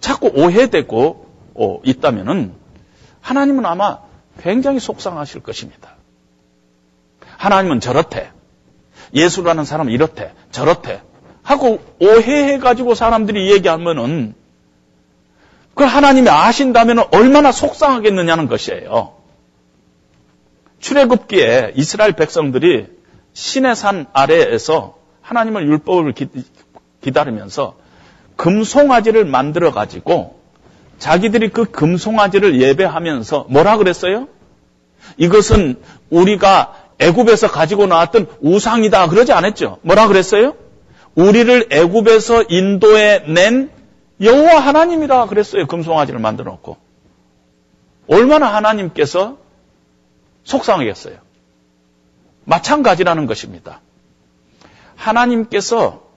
자꾸 오해되고 어, 있다면은 하나님은 아마 굉장히 속상하실 것입니다. 하나님은 저렇대. 예수라는 사람은 이렇대. 저렇대. 하고 오해해가지고 사람들이 얘기하면은 그걸 하나님이 아신다면 얼마나 속상하겠느냐는 것이에요. 출애굽기에 이스라엘 백성들이 신의 산 아래에서 하나님을 율법을 기, 다리면서 금송아지를 만들어 가지고 자기들이 그 금송아지를 예배하면서 뭐라 그랬어요? 이것은 우리가 애굽에서 가지고 나왔던 우상이다 그러지 않았죠? 뭐라 그랬어요? 우리를 애굽에서 인도해 낸 여호와 하나님이라 그랬어요. 금송아지를 만들어 놓고. 얼마나 하나님께서 속상하겠어요. 마찬가지라는 것입니다. 하나님께서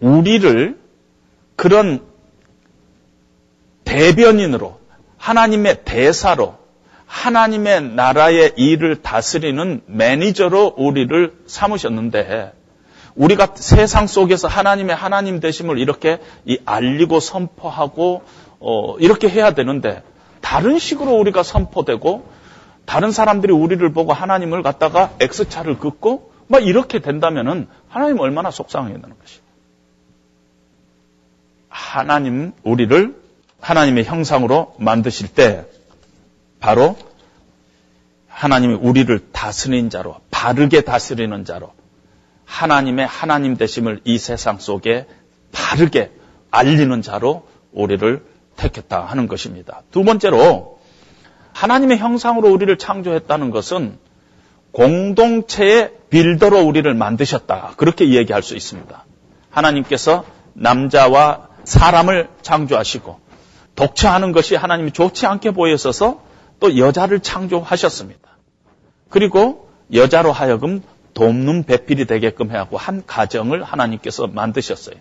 우리를 그런 대변인으로 하나님의 대사로 하나님의 나라의 일을 다스리는 매니저로 우리를 삼으셨는데 우리가 세상 속에서 하나님의 하나님 되심을 이렇게 알리고 선포하고 어, 이렇게 해야 되는데 다른 식으로 우리가 선포되고 다른 사람들이 우리를 보고 하나님을 갖다가 X차를 긋고 막 이렇게 된다면은 하나님 얼마나 속상해하는 것이. 하나님 우리를 하나님의 형상으로 만드실 때 바로 하나님이 우리를 다스리는 자로 바르게 다스리는 자로 하나님의 하나님 되심을 이 세상 속에 바르게 알리는 자로 우리를 택했다 하는 것입니다. 두 번째로 하나님의 형상으로 우리를 창조했다는 것은 공동체의 빌더로 우리를 만드셨다. 그렇게 이야기할 수 있습니다. 하나님께서 남자와 사람을 창조하시고 독처하는 것이 하나님이 좋지 않게 보였어서 또 여자를 창조하셨습니다. 그리고 여자로 하여금 돕는 배필이 되게끔 해하고 한 가정을 하나님께서 만드셨어요.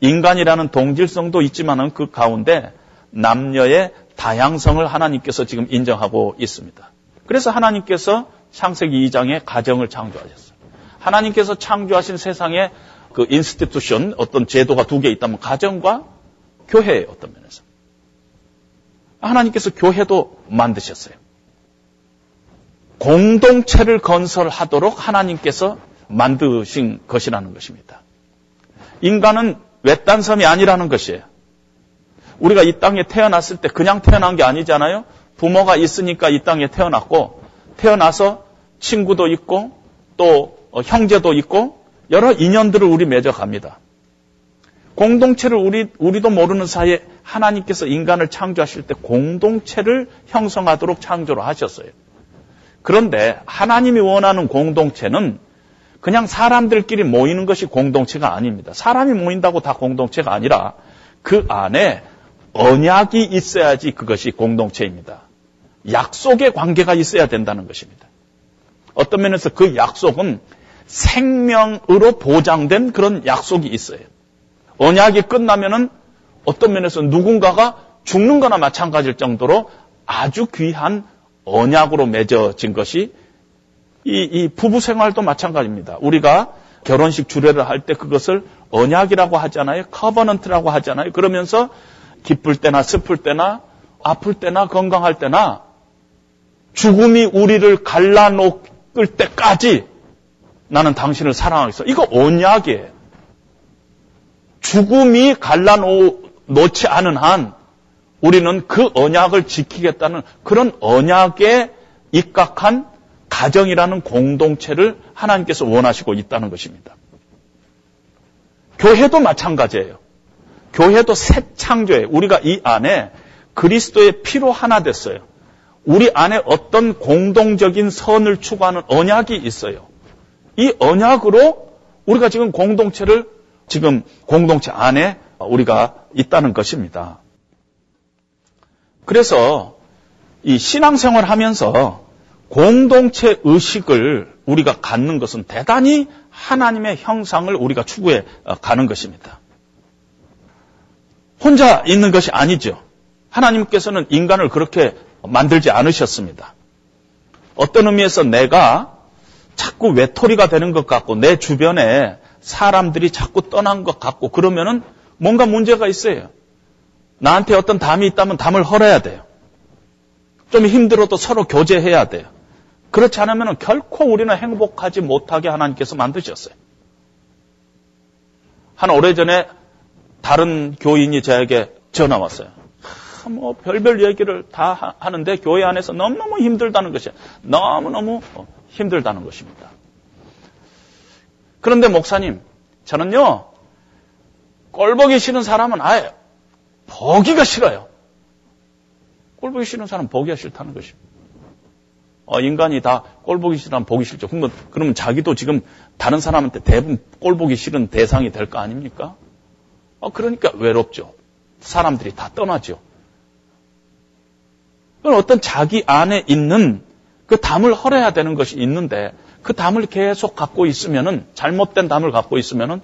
인간이라는 동질성도 있지만은 그 가운데 남녀의 다양성을 하나님께서 지금 인정하고 있습니다. 그래서 하나님께서 창세기 2장에 가정을 창조하셨어요. 하나님께서 창조하신 세상에 그 institution 어떤 제도가 두 개 있다면 가정과 교회예요. 어떤 면에서 하나님께서 교회도 만드셨어요. 공동체를 건설하도록 하나님께서 만드신 것이라는 것입니다. 인간은 외딴 섬이 아니라는 것이에요. 우리가 이 땅에 태어났을 때 그냥 태어난 게 아니잖아요. 부모가 있으니까 이 땅에 태어났고 태어나서 친구도 있고 또 형제도 있고 여러 인연들을 우리 맺어갑니다. 공동체를 우리, 우리도 모르는 사이에 하나님께서 인간을 창조하실 때 공동체를 형성하도록 창조를 하셨어요. 그런데 하나님이 원하는 공동체는 그냥 사람들끼리 모이는 것이 공동체가 아닙니다. 사람이 모인다고 다 공동체가 아니라 그 안에 언약이 있어야지 그것이 공동체입니다. 약속의 관계가 있어야 된다는 것입니다. 어떤 면에서 그 약속은 생명으로 보장된 그런 약속이 있어요. 언약이 끝나면은 어떤 면에서 누군가가 죽는 거나 마찬가지일 정도로 아주 귀한 언약으로 맺어진 것이 이, 이 부부 생활도 마찬가지입니다. 우리가 결혼식 주례를 할 때 그것을 언약이라고 하잖아요. 커버넌트라고 하잖아요. 그러면서 기쁠 때나 슬플 때나 아플 때나 건강할 때나 죽음이 우리를 갈라놓을 때까지 나는 당신을 사랑하겠어. 이거 언약이에요. 죽음이 갈라놓지 않은 한 우리는 그 언약을 지키겠다는 그런 언약에 입각한 가정이라는 공동체를 하나님께서 원하시고 있다는 것입니다. 교회도 마찬가지예요. 교회도 새 창조예요. 우리가 이 안에 그리스도의 피로 하나 됐어요. 우리 안에 어떤 공동적인 선을 추구하는 언약이 있어요. 이 언약으로 우리가 지금 공동체를 지금 공동체 안에 우리가 있다는 것입니다. 그래서 이 신앙생활 하면서 공동체 의식을 우리가 갖는 것은 대단히 하나님의 형상을 우리가 추구해 가는 것입니다. 혼자 있는 것이 아니죠. 하나님께서는 인간을 그렇게 만들지 않으셨습니다. 어떤 의미에서 내가 자꾸 외톨이가 되는 것 같고 내 주변에 사람들이 자꾸 떠난 것 같고 그러면은 뭔가 문제가 있어요. 나한테 어떤 담이 있다면 담을 헐어야 돼요. 좀 힘들어도 서로 교제해야 돼요. 그렇지 않으면 결코 우리는 행복하지 못하게 하나님께서 만드셨어요. 한 오래전에 다른 교인이 저에게 전화 왔어요. 뭐 별별 얘기를 다 하는데 교회 안에서 너무너무 힘들다는 것이 너무너무 힘들다는 것입니다. 그런데 목사님, 저는요, 꼴보기 싫은 사람은 아예 보기가 싫어요. 꼴 보기 싫은 사람은 보기가 싫다는 것입니다. 어, 인간이 다 꼴 보기 싫으면 보기 싫죠. 그러면, 그러면 자기도 지금 다른 사람한테 대부분 꼴 보기 싫은 대상이 될 거 아닙니까? 어, 그러니까 외롭죠. 사람들이 다 떠나죠. 어떤 자기 안에 있는 그 담을 헐어야 되는 것이 있는데 그 담을 계속 갖고 있으면은 잘못된 담을 갖고 있으면은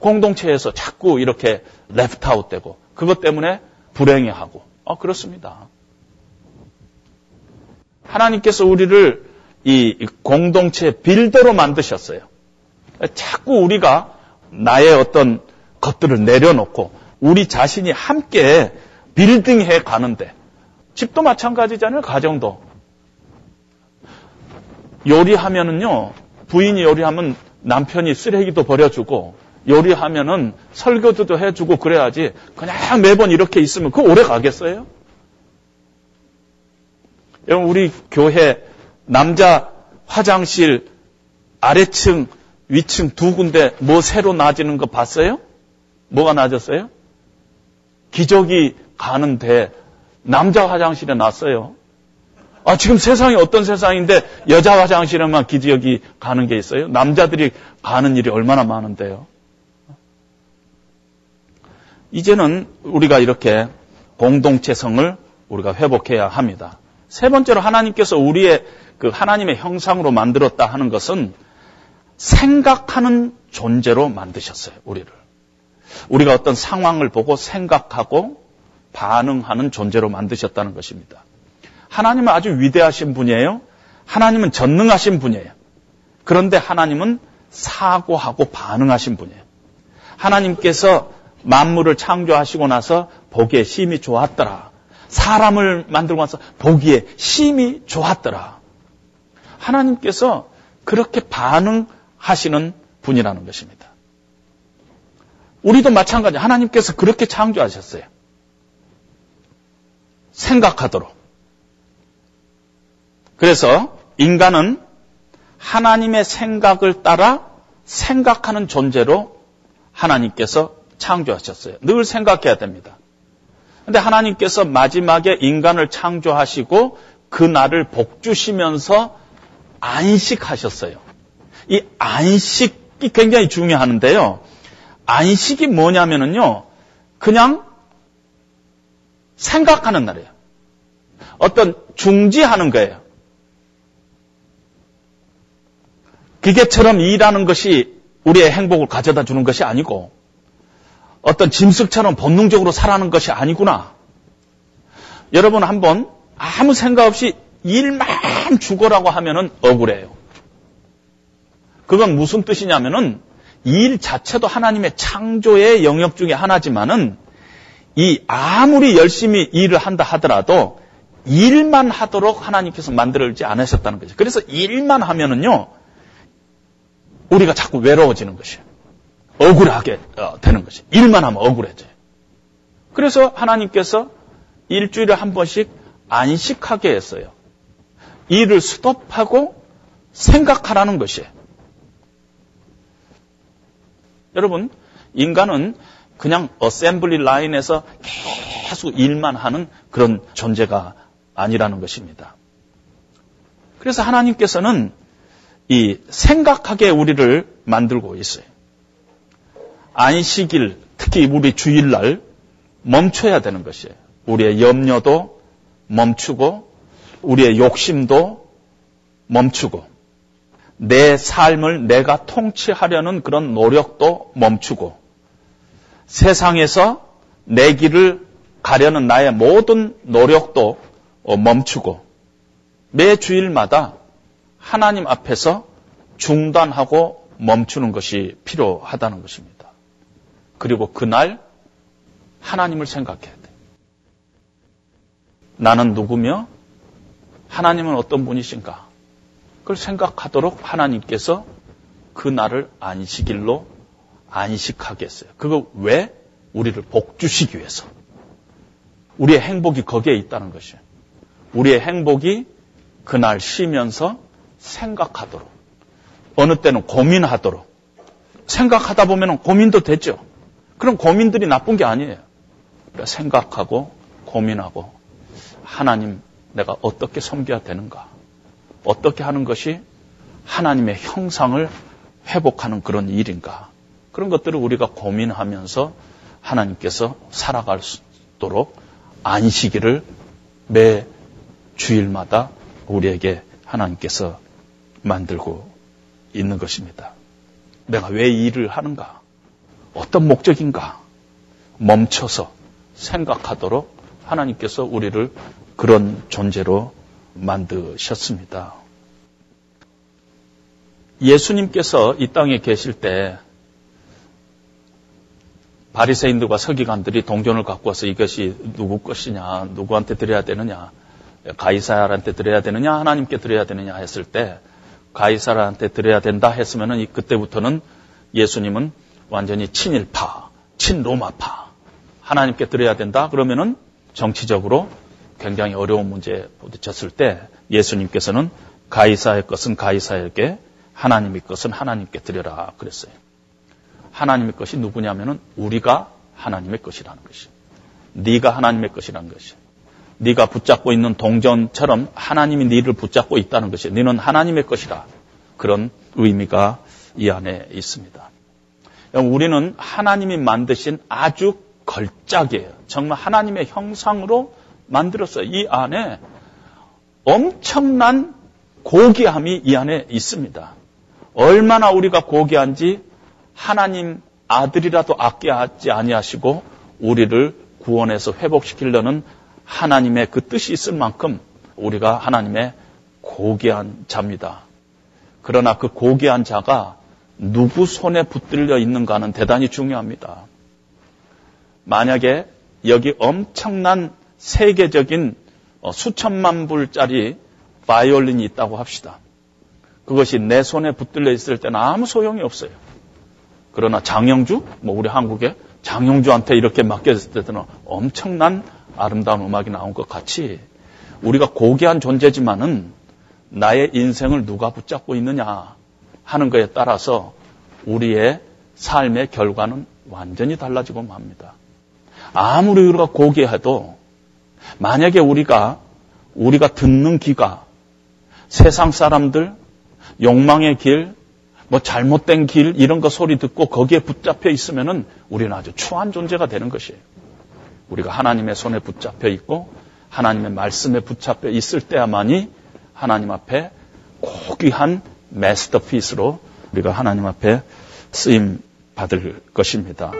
공동체에서 자꾸 이렇게 left out 되고 그것 때문에 불행해하고 어 그렇습니다. 하나님께서 우리를 이 공동체 빌더로 만드셨어요. 자꾸 우리가 나의 어떤 것들을 내려놓고 우리 자신이 함께 빌딩해 가는데 집도 마찬가지잖아요. 가정도. 요리하면은요. 부인이 요리하면 남편이 쓰레기도 버려주고 요리하면은 설교도 해주고 그래야지 그냥 매번 이렇게 있으면 그 오래 가겠어요? 여러분 우리 교회 남자 화장실 아래층 위층 두 군데 뭐 새로 나아지는 거 봤어요? 뭐가 나아졌어요? 기적이 가는데 남자 화장실에 났어요. 아, 지금 세상이 어떤 세상인데 여자 화장실에만 기적이 가는 게 있어요? 남자들이 가는 일이 얼마나 많은데요? 이제는 우리가 이렇게 공동체성을 우리가 회복해야 합니다. 세 번째로 하나님께서 우리의 그 하나님의 형상으로 만들었다 하는 것은 생각하는 존재로 만드셨어요, 우리를. 우리가 어떤 상황을 보고 생각하고 반응하는 존재로 만드셨다는 것입니다. 하나님은 아주 위대하신 분이에요. 하나님은 전능하신 분이에요. 그런데 하나님은 사고하고 반응하신 분이에요. 하나님께서 만물을 창조하시고 나서 보기에 심히 좋았더라. 사람을 만들고 나서 보기에 심히 좋았더라. 하나님께서 그렇게 반응하시는 분이라는 것입니다. 우리도 마찬가지. 하나님께서 그렇게 창조하셨어요. 생각하도록. 그래서 인간은 하나님의 생각을 따라 생각하는 존재로 하나님께서 창조하셨어요. 늘 생각해야 됩니다. 근데 하나님께서 마지막에 인간을 창조하시고 그 날을 복주시면서 안식하셨어요. 이 안식이 굉장히 중요하는데요. 안식이 뭐냐면은요, 그냥 생각하는 날이에요. 어떤 중지하는 거예요. 기계처럼 일하는 것이 우리의 행복을 가져다 주는 것이 아니고 어떤 짐승처럼 본능적으로 살아가는 것이 아니구나. 여러분 한번 아무 생각 없이 일만 죽어라고 하면은 억울해요. 그건 무슨 뜻이냐면은 일 자체도 하나님의 창조의 영역 중에 하나지만은 이 아무리 열심히 일을 한다 하더라도 일만 하도록 하나님께서 만들지 않으셨다는 거죠. 그래서 일만 하면은요 우리가 자꾸 외로워지는 것이에요. 억울하게 어, 되는 것이. 일만 하면 억울해져요. 그래서 하나님께서 일주일에 한 번씩 안식하게 했어요. 일을 스톱하고 생각하라는 것이에요. 여러분, 인간은 그냥 어셈블리 라인에서 계속 일만 하는 그런 존재가 아니라는 것입니다. 그래서 하나님께서는 이 생각하게 우리를 만들고 있어요. 안식일, 특히 우리 주일날 멈춰야 되는 것이에요. 우리의 염려도 멈추고, 우리의 욕심도 멈추고, 내 삶을 내가 통치하려는 그런 노력도 멈추고, 세상에서 내 길을 가려는 나의 모든 노력도 멈추고, 매 주일마다 하나님 앞에서 중단하고 멈추는 것이 필요하다는 것입니다. 그리고 그날 하나님을 생각해야 돼. 나는 누구며 하나님은 어떤 분이신가? 그걸 생각하도록 하나님께서 그 날을 안식일로 안식하게 했어요. 그거 왜? 우리를 복 주시기 위해서. 우리의 행복이 거기에 있다는 것이에요. 우리의 행복이 그날 쉬면서 생각하도록. 어느 때는 고민하도록. 생각하다 보면 고민도 되죠. 그럼 고민들이 나쁜 게 아니에요. 그러니까 생각하고 고민하고 하나님 내가 어떻게 섬겨야 되는가? 어떻게 하는 것이 하나님의 형상을 회복하는 그런 일인가? 그런 것들을 우리가 고민하면서 하나님께서 살아갈 수 있도록 안식일을 매 주일마다 우리에게 하나님께서 만들고 있는 것입니다. 내가 왜 일을 하는가? 어떤 목적인가? 멈춰서 생각하도록 하나님께서 우리를 그런 존재로 만드셨습니다. 예수님께서 이 땅에 계실 때 바리새인들과 서기관들이 동전을 갖고 와서 이것이 누구 것이냐, 누구한테 드려야 되느냐, 가이사한테 드려야 되느냐, 하나님께 드려야 되느냐 했을 때 가이사라한테 드려야 된다 했으면은 그때부터는 예수님은 완전히 친일파, 친로마파, 하나님께 드려야 된다 그러면은 정치적으로 굉장히 어려운 문제에 부딪혔을 때 예수님께서는 가이사의 것은 가이사에게 하나님의 것은 하나님께 드려라 그랬어요. 하나님의 것이 누구냐면은 우리가 하나님의 것이라는 것이. 네가 하나님의 것이라는 것이. 네가 붙잡고 있는 동전처럼 하나님이 네를 붙잡고 있다는 것이 너는 하나님의 것이라 그런 의미가 이 안에 있습니다. 우리는 하나님이 만드신 아주 걸작이에요. 정말 하나님의 형상으로 만들었어요. 이 안에 엄청난 고귀함이 이 안에 있습니다. 얼마나 우리가 고귀한지 하나님 아들이라도 아껴하지 아니하시고 우리를 구원해서 회복시키려는 하나님의 그 뜻이 있을 만큼 우리가 하나님의 고귀한 자입니다. 그러나 그 고귀한 자가 누구 손에 붙들려 있는가는 대단히 중요합니다. 만약에 여기 엄청난 세계적인 어, 수천만 불짜리 바이올린이 있다고 합시다. 그것이 내 손에 붙들려 있을 때는 아무 소용이 없어요. 그러나 장영주, 뭐 우리 한국에 장영주한테 이렇게 맡겼을 때는 엄청난 아름다운 음악이 나온 것 같이 우리가 고귀한 존재지만은 나의 인생을 누가 붙잡고 있느냐 하는 것에 따라서 우리의 삶의 결과는 완전히 달라지고 맙니다. 아무리 우리가 고귀해도 만약에 우리가 우리가 듣는 귀가 세상 사람들 욕망의 길, 뭐 잘못된 길 이런 거 소리 듣고 거기에 붙잡혀 있으면은 우리는 아주 추한 존재가 되는 것이에요. 우리가 하나님의 손에 붙잡혀 있고 하나님의 말씀에 붙잡혀 있을 때야만이 하나님 앞에 고귀한 마스터피스로 우리가 하나님 앞에 쓰임 받을 것입니다.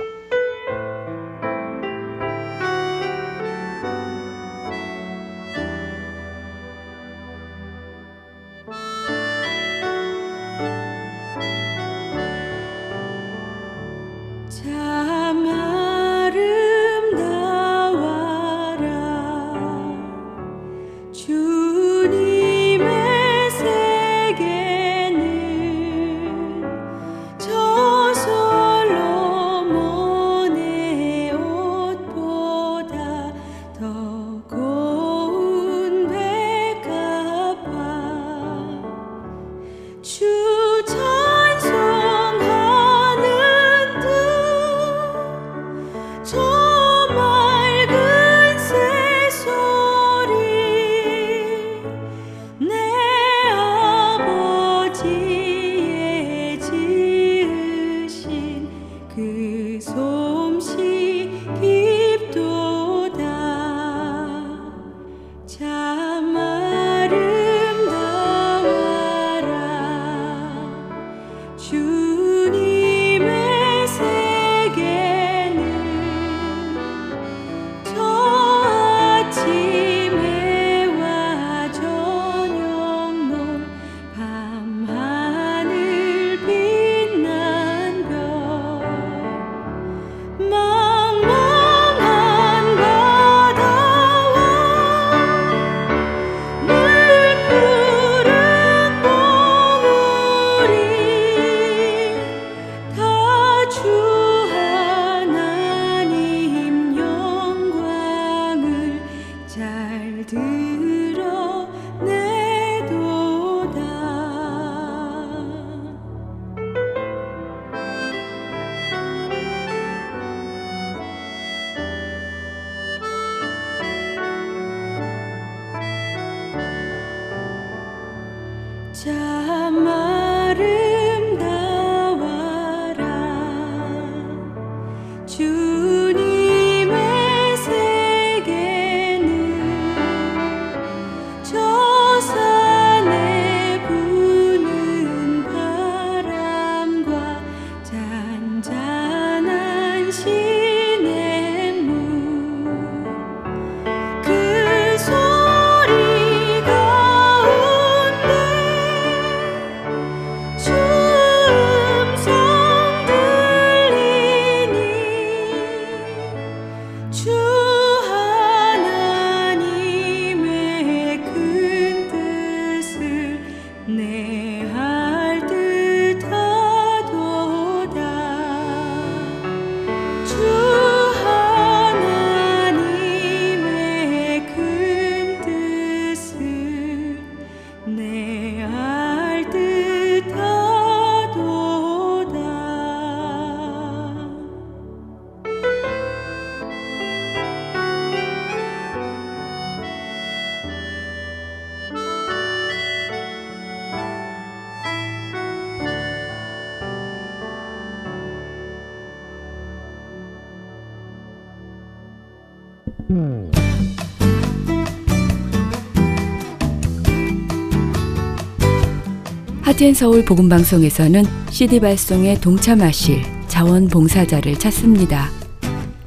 하트앤 서울 복음 방송에서는 CD 발송에 동참하실 자원봉사자를 찾습니다.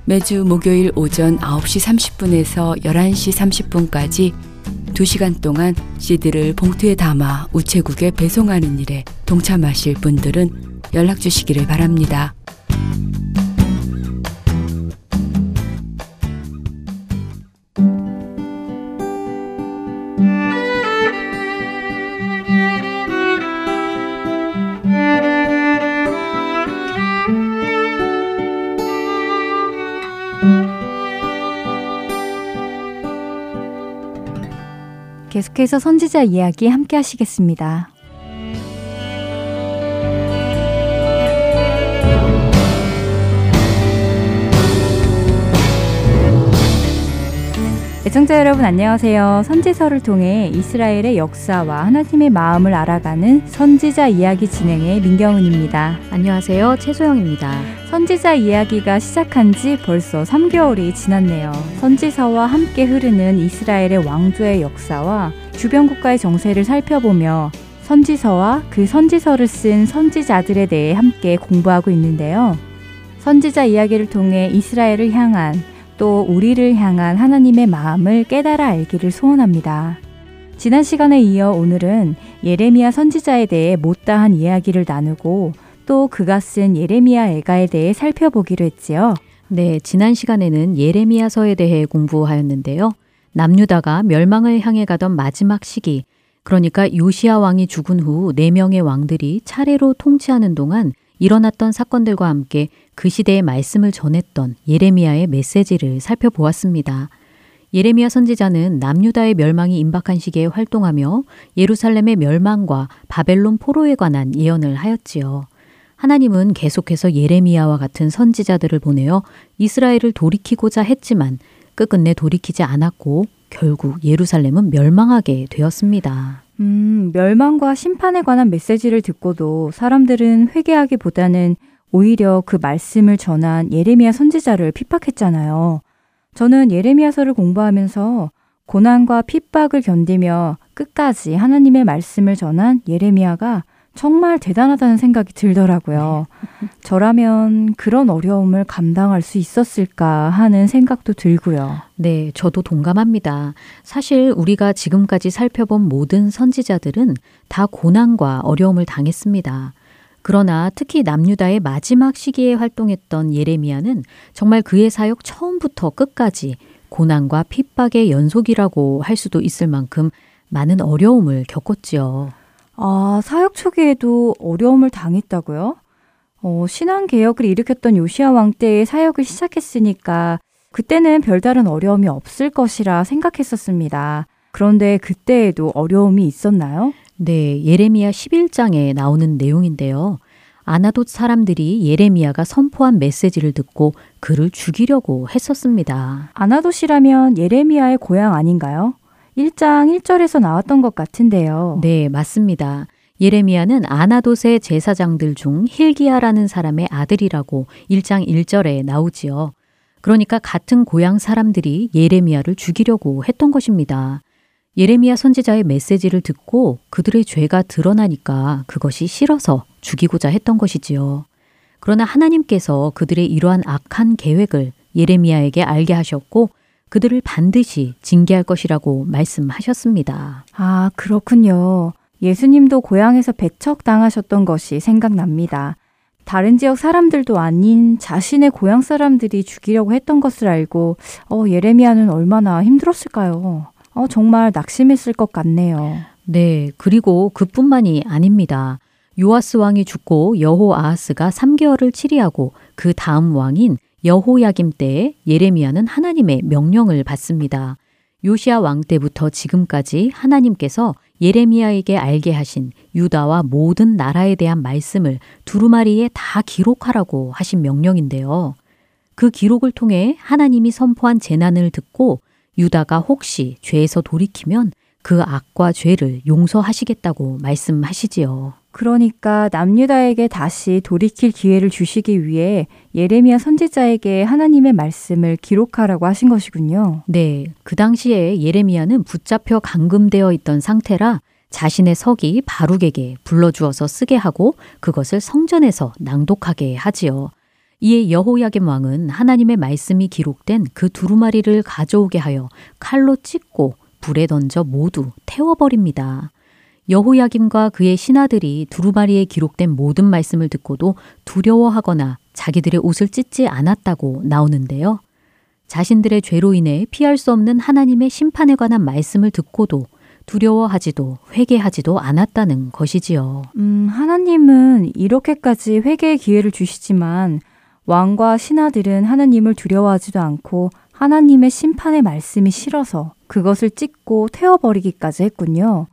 매주 목요일 오전 9시 30분에서 11시 30분까지 2시간 동안 CD를 봉투에 담아 우체국에 배송하는 일에 동참하실 분들은 연락 주시기를 바랍니다. 계속해서 선지자 이야기 함께 하시겠습니다. 애청자 여러분 안녕하세요. 선지서를 통해 이스라엘의 역사와 하나님의 마음을 알아가는 선지자 이야기 진행의 민경은입니다. 안녕하세요. 최소영입니다. 선지자 이야기가 시작한 지 벌써 3개월이 지났네요. 선지서와 함께 흐르는 이스라엘의 왕조의 역사와 주변 국가의 정세를 살펴보며 선지서와 그 선지서를 쓴 선지자들에 대해 함께 공부하고 있는데요. 선지자 이야기를 통해 이스라엘을 향한 또 우리를 향한 하나님의 마음을 깨달아 알기를 소원합니다. 지난 시간에 이어 오늘은 예레미야 선지자에 대해 못다한 이야기를 나누고 또 그가 쓴 예레미야 애가에 대해 살펴보기로 했지요. 네, 지난 시간에는 예레미야서에 대해 공부하였는데요. 남유다가 멸망을 향해 가던 마지막 시기, 그러니까 요시아 왕이 죽은 후 네 명의 왕들이 차례로 통치하는 동안 일어났던 사건들과 함께 그 시대의 말씀을 전했던 예레미야의 메시지를 살펴보았습니다. 예레미야 선지자는 남유다의 멸망이 임박한 시기에 활동하며 예루살렘의 멸망과 바벨론 포로에 관한 예언을 하였지요. 하나님은 계속해서 예레미야와 같은 선지자들을 보내어 이스라엘을 돌이키고자 했지만 끝끝내 돌이키지 않았고 결국 예루살렘은 멸망하게 되었습니다. 음, 멸망과 심판에 관한 메시지를 듣고도 사람들은 회개하기보다는 오히려 그 말씀을 전한 예레미야 선지자를 핍박했잖아요. 저는 예레미야서를 공부하면서 고난과 핍박을 견디며 끝까지 하나님의 말씀을 전한 예레미야가 정말 대단하다는 생각이 들더라고요. 저라면 그런 어려움을 감당할 수 있었을까 하는 생각도 들고요. 네, 저도 동감합니다. 사실 우리가 지금까지 살펴본 모든 선지자들은 다 고난과 어려움을 당했습니다. 그러나 특히 남유다의 마지막 시기에 활동했던 예레미야는 정말 그의 사역 처음부터 끝까지 고난과 핍박의 연속이라고 할 수도 있을 만큼 많은 어려움을 겪었지요. 아, 사역 초기에도 어려움을 당했다고요? 어, 신앙 개혁을 일으켰던 요시아 왕 때에 사역을 시작했으니까 그때는 별다른 어려움이 없을 것이라 생각했었습니다. 그런데 그때에도 어려움이 있었나요? 네, 예레미야 11장에 나오는 내용인데요. 아나돗 사람들이 예레미야가 선포한 메시지를 듣고 그를 죽이려고 했었습니다. 아나돗이라면 예레미야의 고향 아닌가요? 1장 1절에서 나왔던 것 같은데요. 네, 맞습니다. 예레미야는 아나돗의 제사장들 중 힐기야라는 사람의 아들이라고 1장 1절에 나오지요. 그러니까 같은 고향 사람들이 예레미야를 죽이려고 했던 것입니다. 예레미야 선지자의 메시지를 듣고 그들의 죄가 드러나니까 그것이 싫어서 죽이고자 했던 것이지요. 그러나 하나님께서 그들의 이러한 악한 계획을 예레미야에게 알게 하셨고 그들을 반드시 징계할 것이라고 말씀하셨습니다. 아, 그렇군요. 예수님도 고향에서 배척 당하셨던 것이 생각납니다. 다른 지역 사람들도 아닌 자신의 고향 사람들이 죽이려고 했던 것을 알고 어, 예레미야는 얼마나 힘들었을까요? 어, 정말 낙심했을 것 같네요. 네, 그리고 그뿐만이 아닙니다. 요아스 왕이 죽고 여호 아하스가 3개월을 치리하고 그 다음 왕인 여호야김 때에 예레미야는 하나님의 명령을 받습니다. 요시아 왕 때부터 지금까지 하나님께서 예레미야에게 알게 하신 유다와 모든 나라에 대한 말씀을 두루마리에 다 기록하라고 하신 명령인데요. 그 기록을 통해 하나님이 선포한 재난을 듣고 유다가 혹시 죄에서 돌이키면 그 악과 죄를 용서하시겠다고 말씀하시지요. 그러니까 남유다에게 다시 돌이킬 기회를 주시기 위해 예레미야 선지자에게 하나님의 말씀을 기록하라고 하신 것이군요. 네, 그 당시에 예레미야는 붙잡혀 감금되어 있던 상태라 자신의 석이 바룩에게 불러주어서 쓰게 하고 그것을 성전에서 낭독하게 하지요. 이에 여호야김 왕은 하나님의 말씀이 기록된 그 두루마리를 가져오게 하여 칼로 찢고 불에 던져 모두 태워버립니다. 여호야김과 그의 신하들이 두루마리에 기록된 모든 말씀을 듣고도 두려워하거나 자기들의 옷을 찢지 않았다고 나오는데요. 자신들의 죄로 인해 피할 수 없는 하나님의 심판에 관한 말씀을 듣고도 두려워하지도 회개하지도 않았다는 것이지요. 음, 하나님은 이렇게까지 회개의 기회를 주시지만 왕과 신하들은 하나님을 두려워하지도 않고 하나님의 심판의 말씀이 싫어서 그것을 찢고 태워버리기까지 했군요.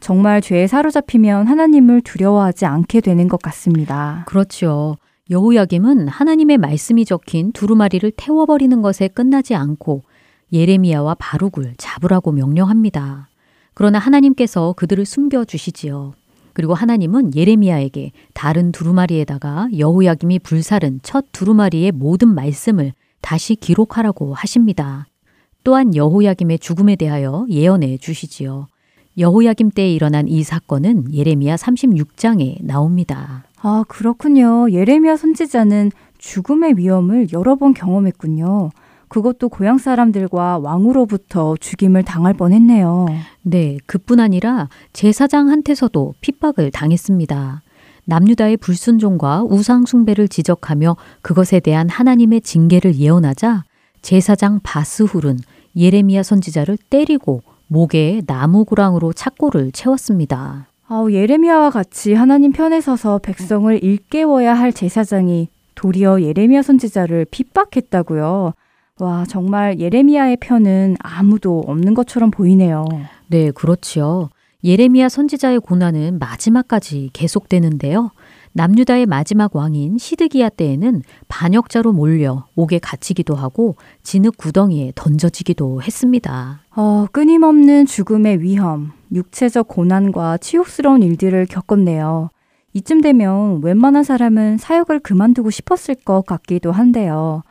정말 죄에 사로잡히면 하나님을 두려워하지 않게 되는 것 같습니다. 그렇지요. 여호야김은 하나님의 말씀이 적힌 두루마리를 태워버리는 것에 끝나지 않고 예레미야와 바룩을 잡으라고 명령합니다. 그러나 하나님께서 그들을 숨겨 주시지요. 그리고 하나님은 예레미야에게 다른 두루마리에다가 여호야김이 불살은 첫 두루마리의 모든 말씀을 다시 기록하라고 하십니다. 또한 여호야김의 죽음에 대하여 예언해 주시지요. 여호야김 때에 일어난 이 사건은 예레미야 36장에 나옵니다. 아, 그렇군요. 예레미야 선지자는 죽음의 위험을 여러 번 경험했군요. 그것도 고향 사람들과 왕으로부터 죽임을 당할 뻔했네요. 네, 그뿐 아니라 제사장한테서도 핍박을 당했습니다. 남유다의 불순종과 우상 숭배를 지적하며 그것에 대한 하나님의 징계를 예언하자 제사장 바스훌은 예레미야 선지자를 때리고 목에 나무구랑으로 착고를 채웠습니다. 아우, 예레미야와 같이 하나님 편에 서서 백성을 일깨워야 할 제사장이 도리어 예레미야 선지자를 핍박했다고요. 와, 정말 예레미야의 편은 아무도 없는 것처럼 보이네요. 네, 그렇지요. 예레미야 선지자의 고난은 마지막까지 계속되는데요. 남유다의 마지막 왕인 시드기야 때에는 반역자로 몰려 옥에 갇히기도 하고 진흙 구덩이에 던져지기도 했습니다. 어, 끊임없는 죽음의 위험, 육체적 고난과 치욕스러운 일들을 겪었네요. 이쯤 되면 웬만한 사람은 사역을 그만두고 싶었을 것 같기도 한데요.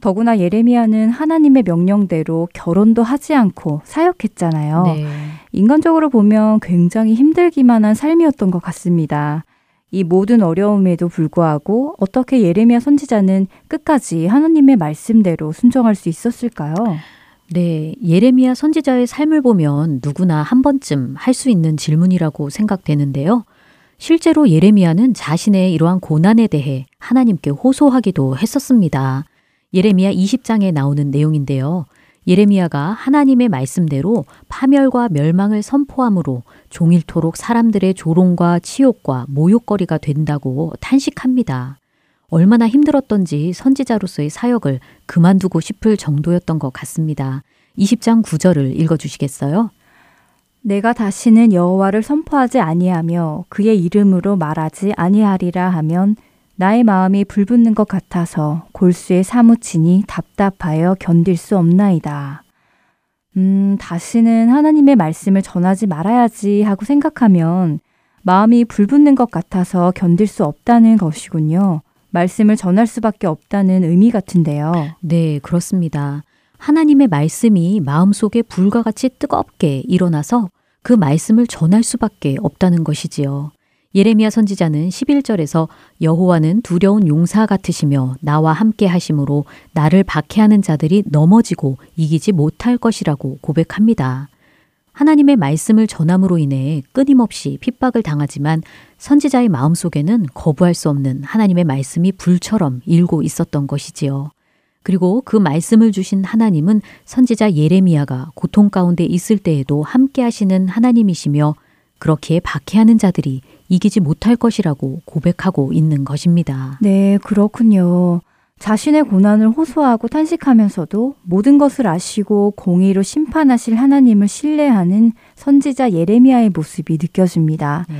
더구나 예레미야는 하나님의 명령대로 결혼도 하지 않고 사역했잖아요. 네. 인간적으로 보면 굉장히 힘들기만 한 삶이었던 것 같습니다. 이 모든 어려움에도 불구하고 어떻게 예레미야 선지자는 끝까지 하나님의 말씀대로 순종할 수 있었을까요? 네, 예레미야 선지자의 삶을 보면 누구나 한 번쯤 할 수 있는 질문이라고 생각되는데요. 실제로 예레미야는 자신의 이러한 고난에 대해 하나님께 호소하기도 했었습니다. 예레미야 20장에 나오는 내용인데요. 예레미야가 하나님의 말씀대로 파멸과 멸망을 선포함으로 종일토록 사람들의 조롱과 치욕과 모욕거리가 된다고 탄식합니다. 얼마나 힘들었던지 선지자로서의 사역을 그만두고 싶을 정도였던 것 같습니다. 20장 9절을 읽어 주시겠어요? 내가 다시는 여호와를 선포하지 아니하며 그의 이름으로 말하지 아니하리라 하면 나의 마음이 불붙는 것 같아서 골수에 사무치니 답답하여 견딜 수 없나이다. 음, 다시는 하나님의 말씀을 전하지 말아야지 하고 생각하면 마음이 불붙는 것 같아서 견딜 수 없다는 것이군요. 말씀을 전할 수밖에 없다는 의미 같은데요. 네, 그렇습니다. 하나님의 말씀이 마음속에 불과 같이 뜨겁게 일어나서 그 말씀을 전할 수밖에 없다는 것이지요. 예레미야 선지자는 11절에서 여호와는 두려운 용사 같으시며 나와 함께 하심으로 나를 박해하는 자들이 넘어지고 이기지 못할 것이라고 고백합니다. 하나님의 말씀을 전함으로 인해 끊임없이 핍박을 당하지만 선지자의 마음속에는 거부할 수 없는 하나님의 말씀이 불처럼 일고 있었던 것이지요. 그리고 그 말씀을 주신 하나님은 선지자 예레미야가 고통 가운데 있을 때에도 함께 하시는 하나님이시며 그렇게 박해하는 자들이 이기지 못할 것이라고 고백하고 있는 것입니다. 네, 그렇군요. 자신의 고난을 호소하고 탄식하면서도 모든 것을 아시고 공의로 심판하실 하나님을 신뢰하는 선지자 예레미야의 모습이 느껴집니다. 네.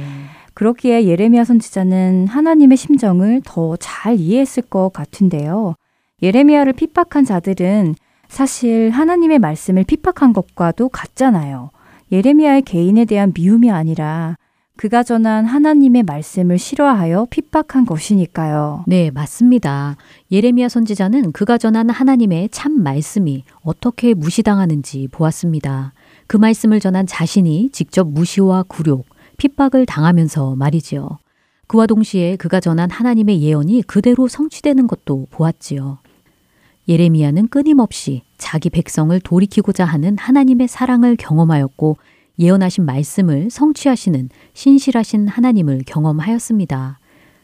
그렇기에 예레미야 선지자는 하나님의 심정을 더 잘 이해했을 것 같은데요. 예레미야를 핍박한 자들은 사실 하나님의 말씀을 핍박한 것과도 같잖아요. 예레미야의 개인에 대한 미움이 아니라 그가 전한 하나님의 말씀을 싫어하여 핍박한 것이니까요. 네, 맞습니다. 예레미야 선지자는 그가 전한 하나님의 참 말씀이 어떻게 무시당하는지 보았습니다. 그 말씀을 전한 자신이 직접 무시와 굴욕, 핍박을 당하면서 말이지요. 그와 동시에 그가 전한 하나님의 예언이 그대로 성취되는 것도 보았지요. 예레미야는 끊임없이 자기 백성을 돌이키고자 하는 하나님의 사랑을 경험하였고 예언하신 말씀을 성취하시는 신실하신 하나님을 경험하였습니다.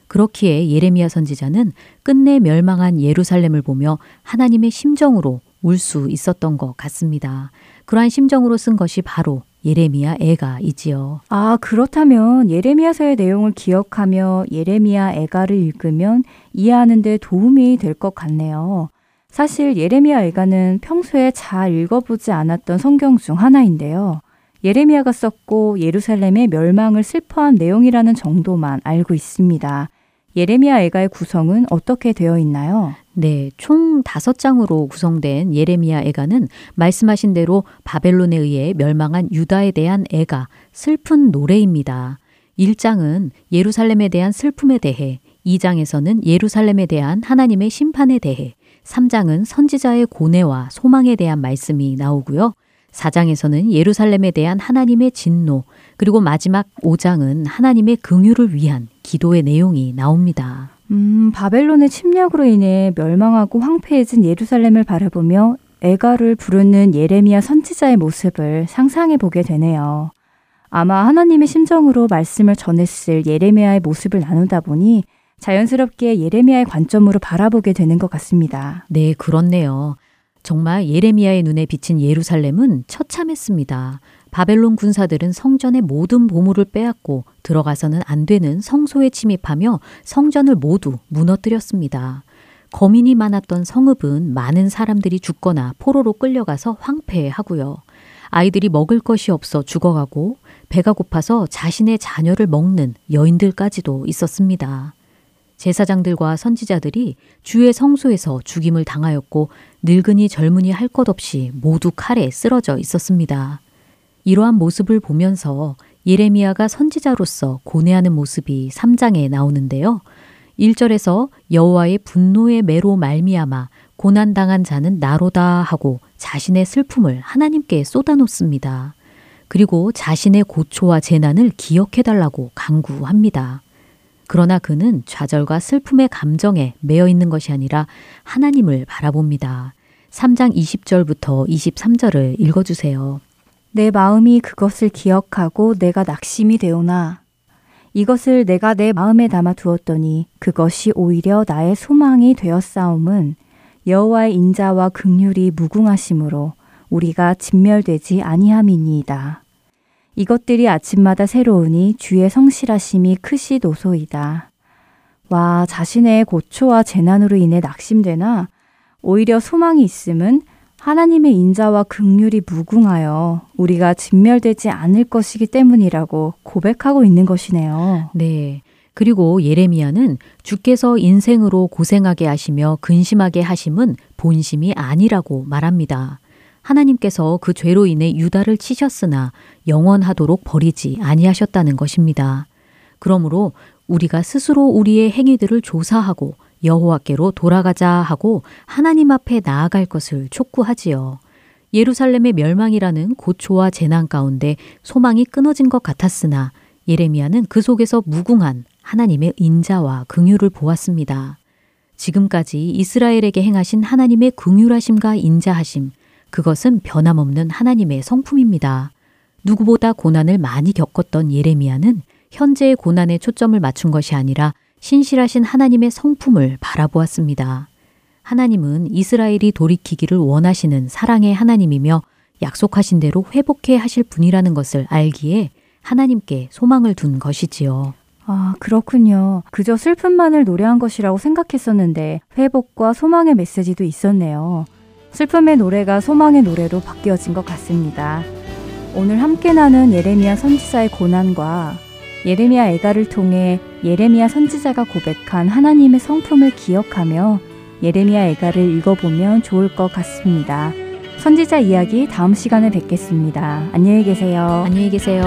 그렇기에 예레미야 선지자는 끝내 멸망한 예루살렘을 보며 하나님의 심정으로 울 수 있었던 것 같습니다. 그러한 심정으로 쓴 것이 바로 예레미야 애가이지요. 아, 그렇다면 예레미야서의 내용을 기억하며 예레미야 애가를 읽으면 이해하는 데 도움이 될 것 같네요. 사실 예레미야 애가는 평소에 잘 읽어보지 않았던 성경 중 하나인데요. 예레미야가 썼고 예루살렘의 멸망을 슬퍼한 내용이라는 정도만 알고 있습니다. 예레미야 애가의 구성은 어떻게 되어 있나요? 네, 총 다섯 장으로 구성된 예레미야 애가는 말씀하신 대로 바벨론에 의해 멸망한 유다에 대한 애가, 슬픈 노래입니다. 1장은 예루살렘에 대한 슬픔에 대해, 2장에서는 예루살렘에 대한 하나님의 심판에 대해, 3장은 선지자의 고뇌와 소망에 대한 말씀이 나오고요. 4장에서는 예루살렘에 대한 하나님의 진노, 그리고 마지막 5장은 하나님의 긍휼을 위한 기도의 내용이 나옵니다. 음, 바벨론의 침략으로 인해 멸망하고 황폐해진 예루살렘을 바라보며 애가를 부르는 예레미야 선지자의 모습을 상상해 보게 되네요. 아마 하나님의 심정으로 말씀을 전했을 예레미야의 모습을 나누다 보니 자연스럽게 예레미야의 관점으로 바라보게 되는 것 같습니다. 네, 그렇네요. 정말 예레미야의 눈에 비친 예루살렘은 처참했습니다. 바벨론 군사들은 성전의 모든 보물을 빼앗고 들어가서는 안 되는 성소에 침입하며 성전을 모두 무너뜨렸습니다. 거민이 많았던 성읍은 많은 사람들이 죽거나 포로로 끌려가서 황폐하고요. 아이들이 먹을 것이 없어 죽어가고 배가 고파서 자신의 자녀를 먹는 여인들까지도 있었습니다. 제사장들과 선지자들이 주의 성소에서 죽임을 당하였고 늙은이 젊은이 할 것 없이 모두 칼에 쓰러져 있었습니다. 이러한 모습을 보면서 예레미야가 선지자로서 고뇌하는 모습이 3장에 나오는데요. 1절에서 여호와의 분노의 매로 말미암아 고난 당한 자는 나로다 하고 자신의 슬픔을 하나님께 쏟아놓습니다. 그리고 자신의 고초와 재난을 기억해 달라고 강구합니다. 그러나 그는 좌절과 슬픔의 감정에 매여 있는 것이 아니라 하나님을 바라봅니다. 3장 20절부터 23절을 읽어주세요. 내 마음이 그것을 기억하고 내가 낙심이 되오나 이것을 내가 내 마음에 담아 두었더니 그것이 오히려 나의 소망이 되었사옴은 여호와의 인자와 극률이 무궁하심으로 우리가 진멸되지 아니함이니이다. 이것들이 아침마다 새로우니 주의 성실하심이 크시도소이다. 와, 자신의 고초와 재난으로 인해 낙심되나 오히려 소망이 있음은 하나님의 인자와 극률이 무궁하여 우리가 진멸되지 않을 것이기 때문이라고 고백하고 있는 것이네요. 네. 그리고 예레미야는 주께서 인생으로 고생하게 하시며 근심하게 하심은 본심이 아니라고 말합니다. 하나님께서 그 죄로 인해 유다를 치셨으나 영원하도록 버리지 아니하셨다는 것입니다. 그러므로 우리가 스스로 우리의 행위들을 조사하고 여호와께로 돌아가자 하고 하나님 앞에 나아갈 것을 촉구하지요. 예루살렘의 멸망이라는 고초와 재난 가운데 소망이 끊어진 것 같았으나 예레미야는 그 속에서 무궁한 하나님의 인자와 긍휼을 보았습니다. 지금까지 이스라엘에게 행하신 하나님의 긍휼하심과 인자하심, 그것은 변함없는 하나님의 성품입니다. 누구보다 고난을 많이 겪었던 예레미야는 현재의 고난에 초점을 맞춘 것이 아니라 신실하신 하나님의 성품을 바라보았습니다. 하나님은 이스라엘이 돌이키기를 원하시는 사랑의 하나님이며 약속하신 대로 회복해 하실 분이라는 것을 알기에 하나님께 소망을 둔 것이지요. 아, 그렇군요. 그저 슬픔만을 노래한 것이라고 생각했었는데 회복과 소망의 메시지도 있었네요. 슬픔의 노래가 소망의 노래로 바뀌어진 것 같습니다. 오늘 함께 나눈 예레미야 선지자의 고난과 예레미야 애가를 통해 예레미야 선지자가 고백한 하나님의 성품을 기억하며 예레미야 애가를 읽어보면 좋을 것 같습니다. 선지자 이야기 다음 시간에 뵙겠습니다. 안녕히 계세요. 안녕히 계세요.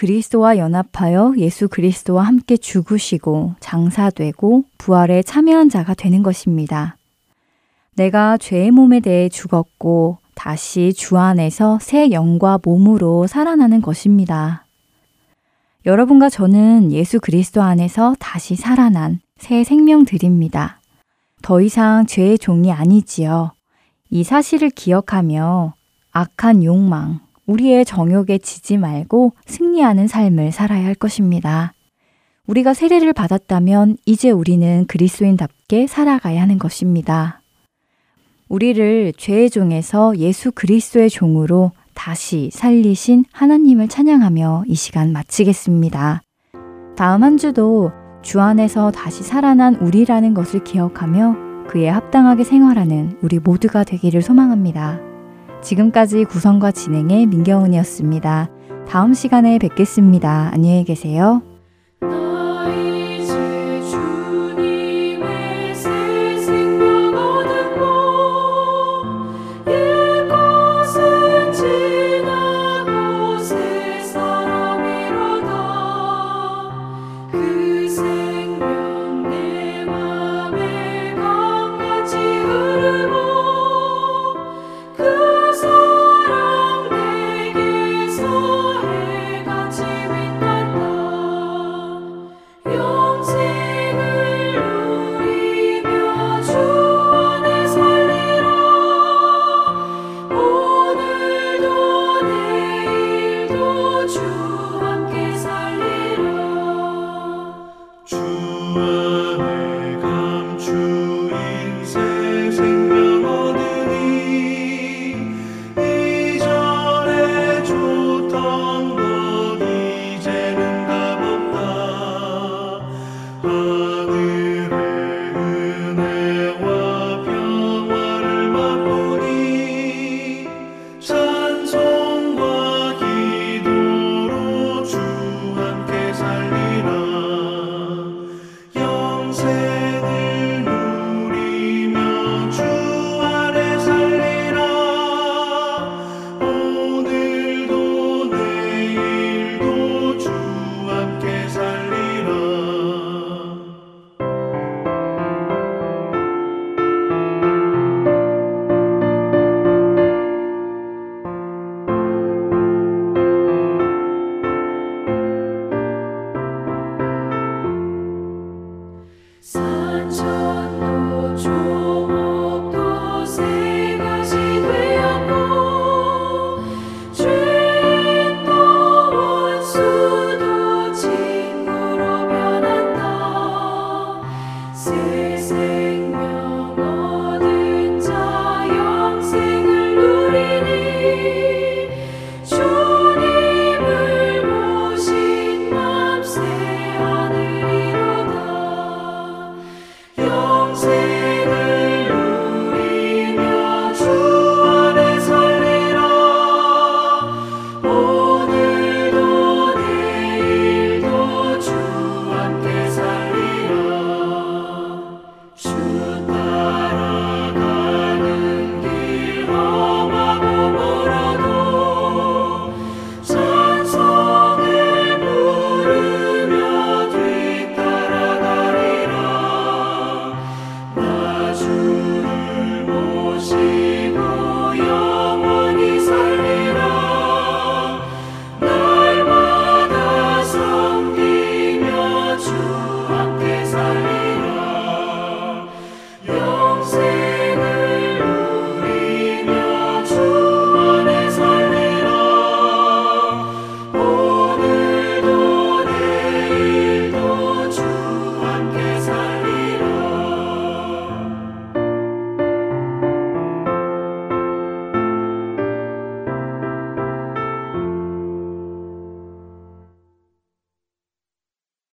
그리스도와 연합하여 예수 그리스도와 함께 죽으시고 장사되고 부활에 참여한 자가 되는 것입니다. 내가 죄의 몸에 대해 죽었고 다시 주 안에서 새 영과 몸으로 살아나는 것입니다. 여러분과 저는 예수 그리스도 안에서 다시 살아난 새 생명들입니다. 더 이상 죄의 종이 아니지요. 이 사실을 기억하며 악한 욕망, 우리의 정욕에 지지 말고 승리하는 삶을 살아야 할 것입니다. 우리가 세례를 받았다면 이제 우리는 그리스도인답게 살아가야 하는 것입니다. 우리를 죄의 종에서 예수 그리스도의 종으로 다시 살리신 하나님을 찬양하며 이 시간 마치겠습니다. 다음 한 주도 주 안에서 다시 살아난 우리라는 것을 기억하며 그에 합당하게 생활하는 우리 모두가 되기를 소망합니다. 지금까지 구성과 진행의 민경훈이었습니다. 다음 시간에 뵙겠습니다. 안녕히 계세요.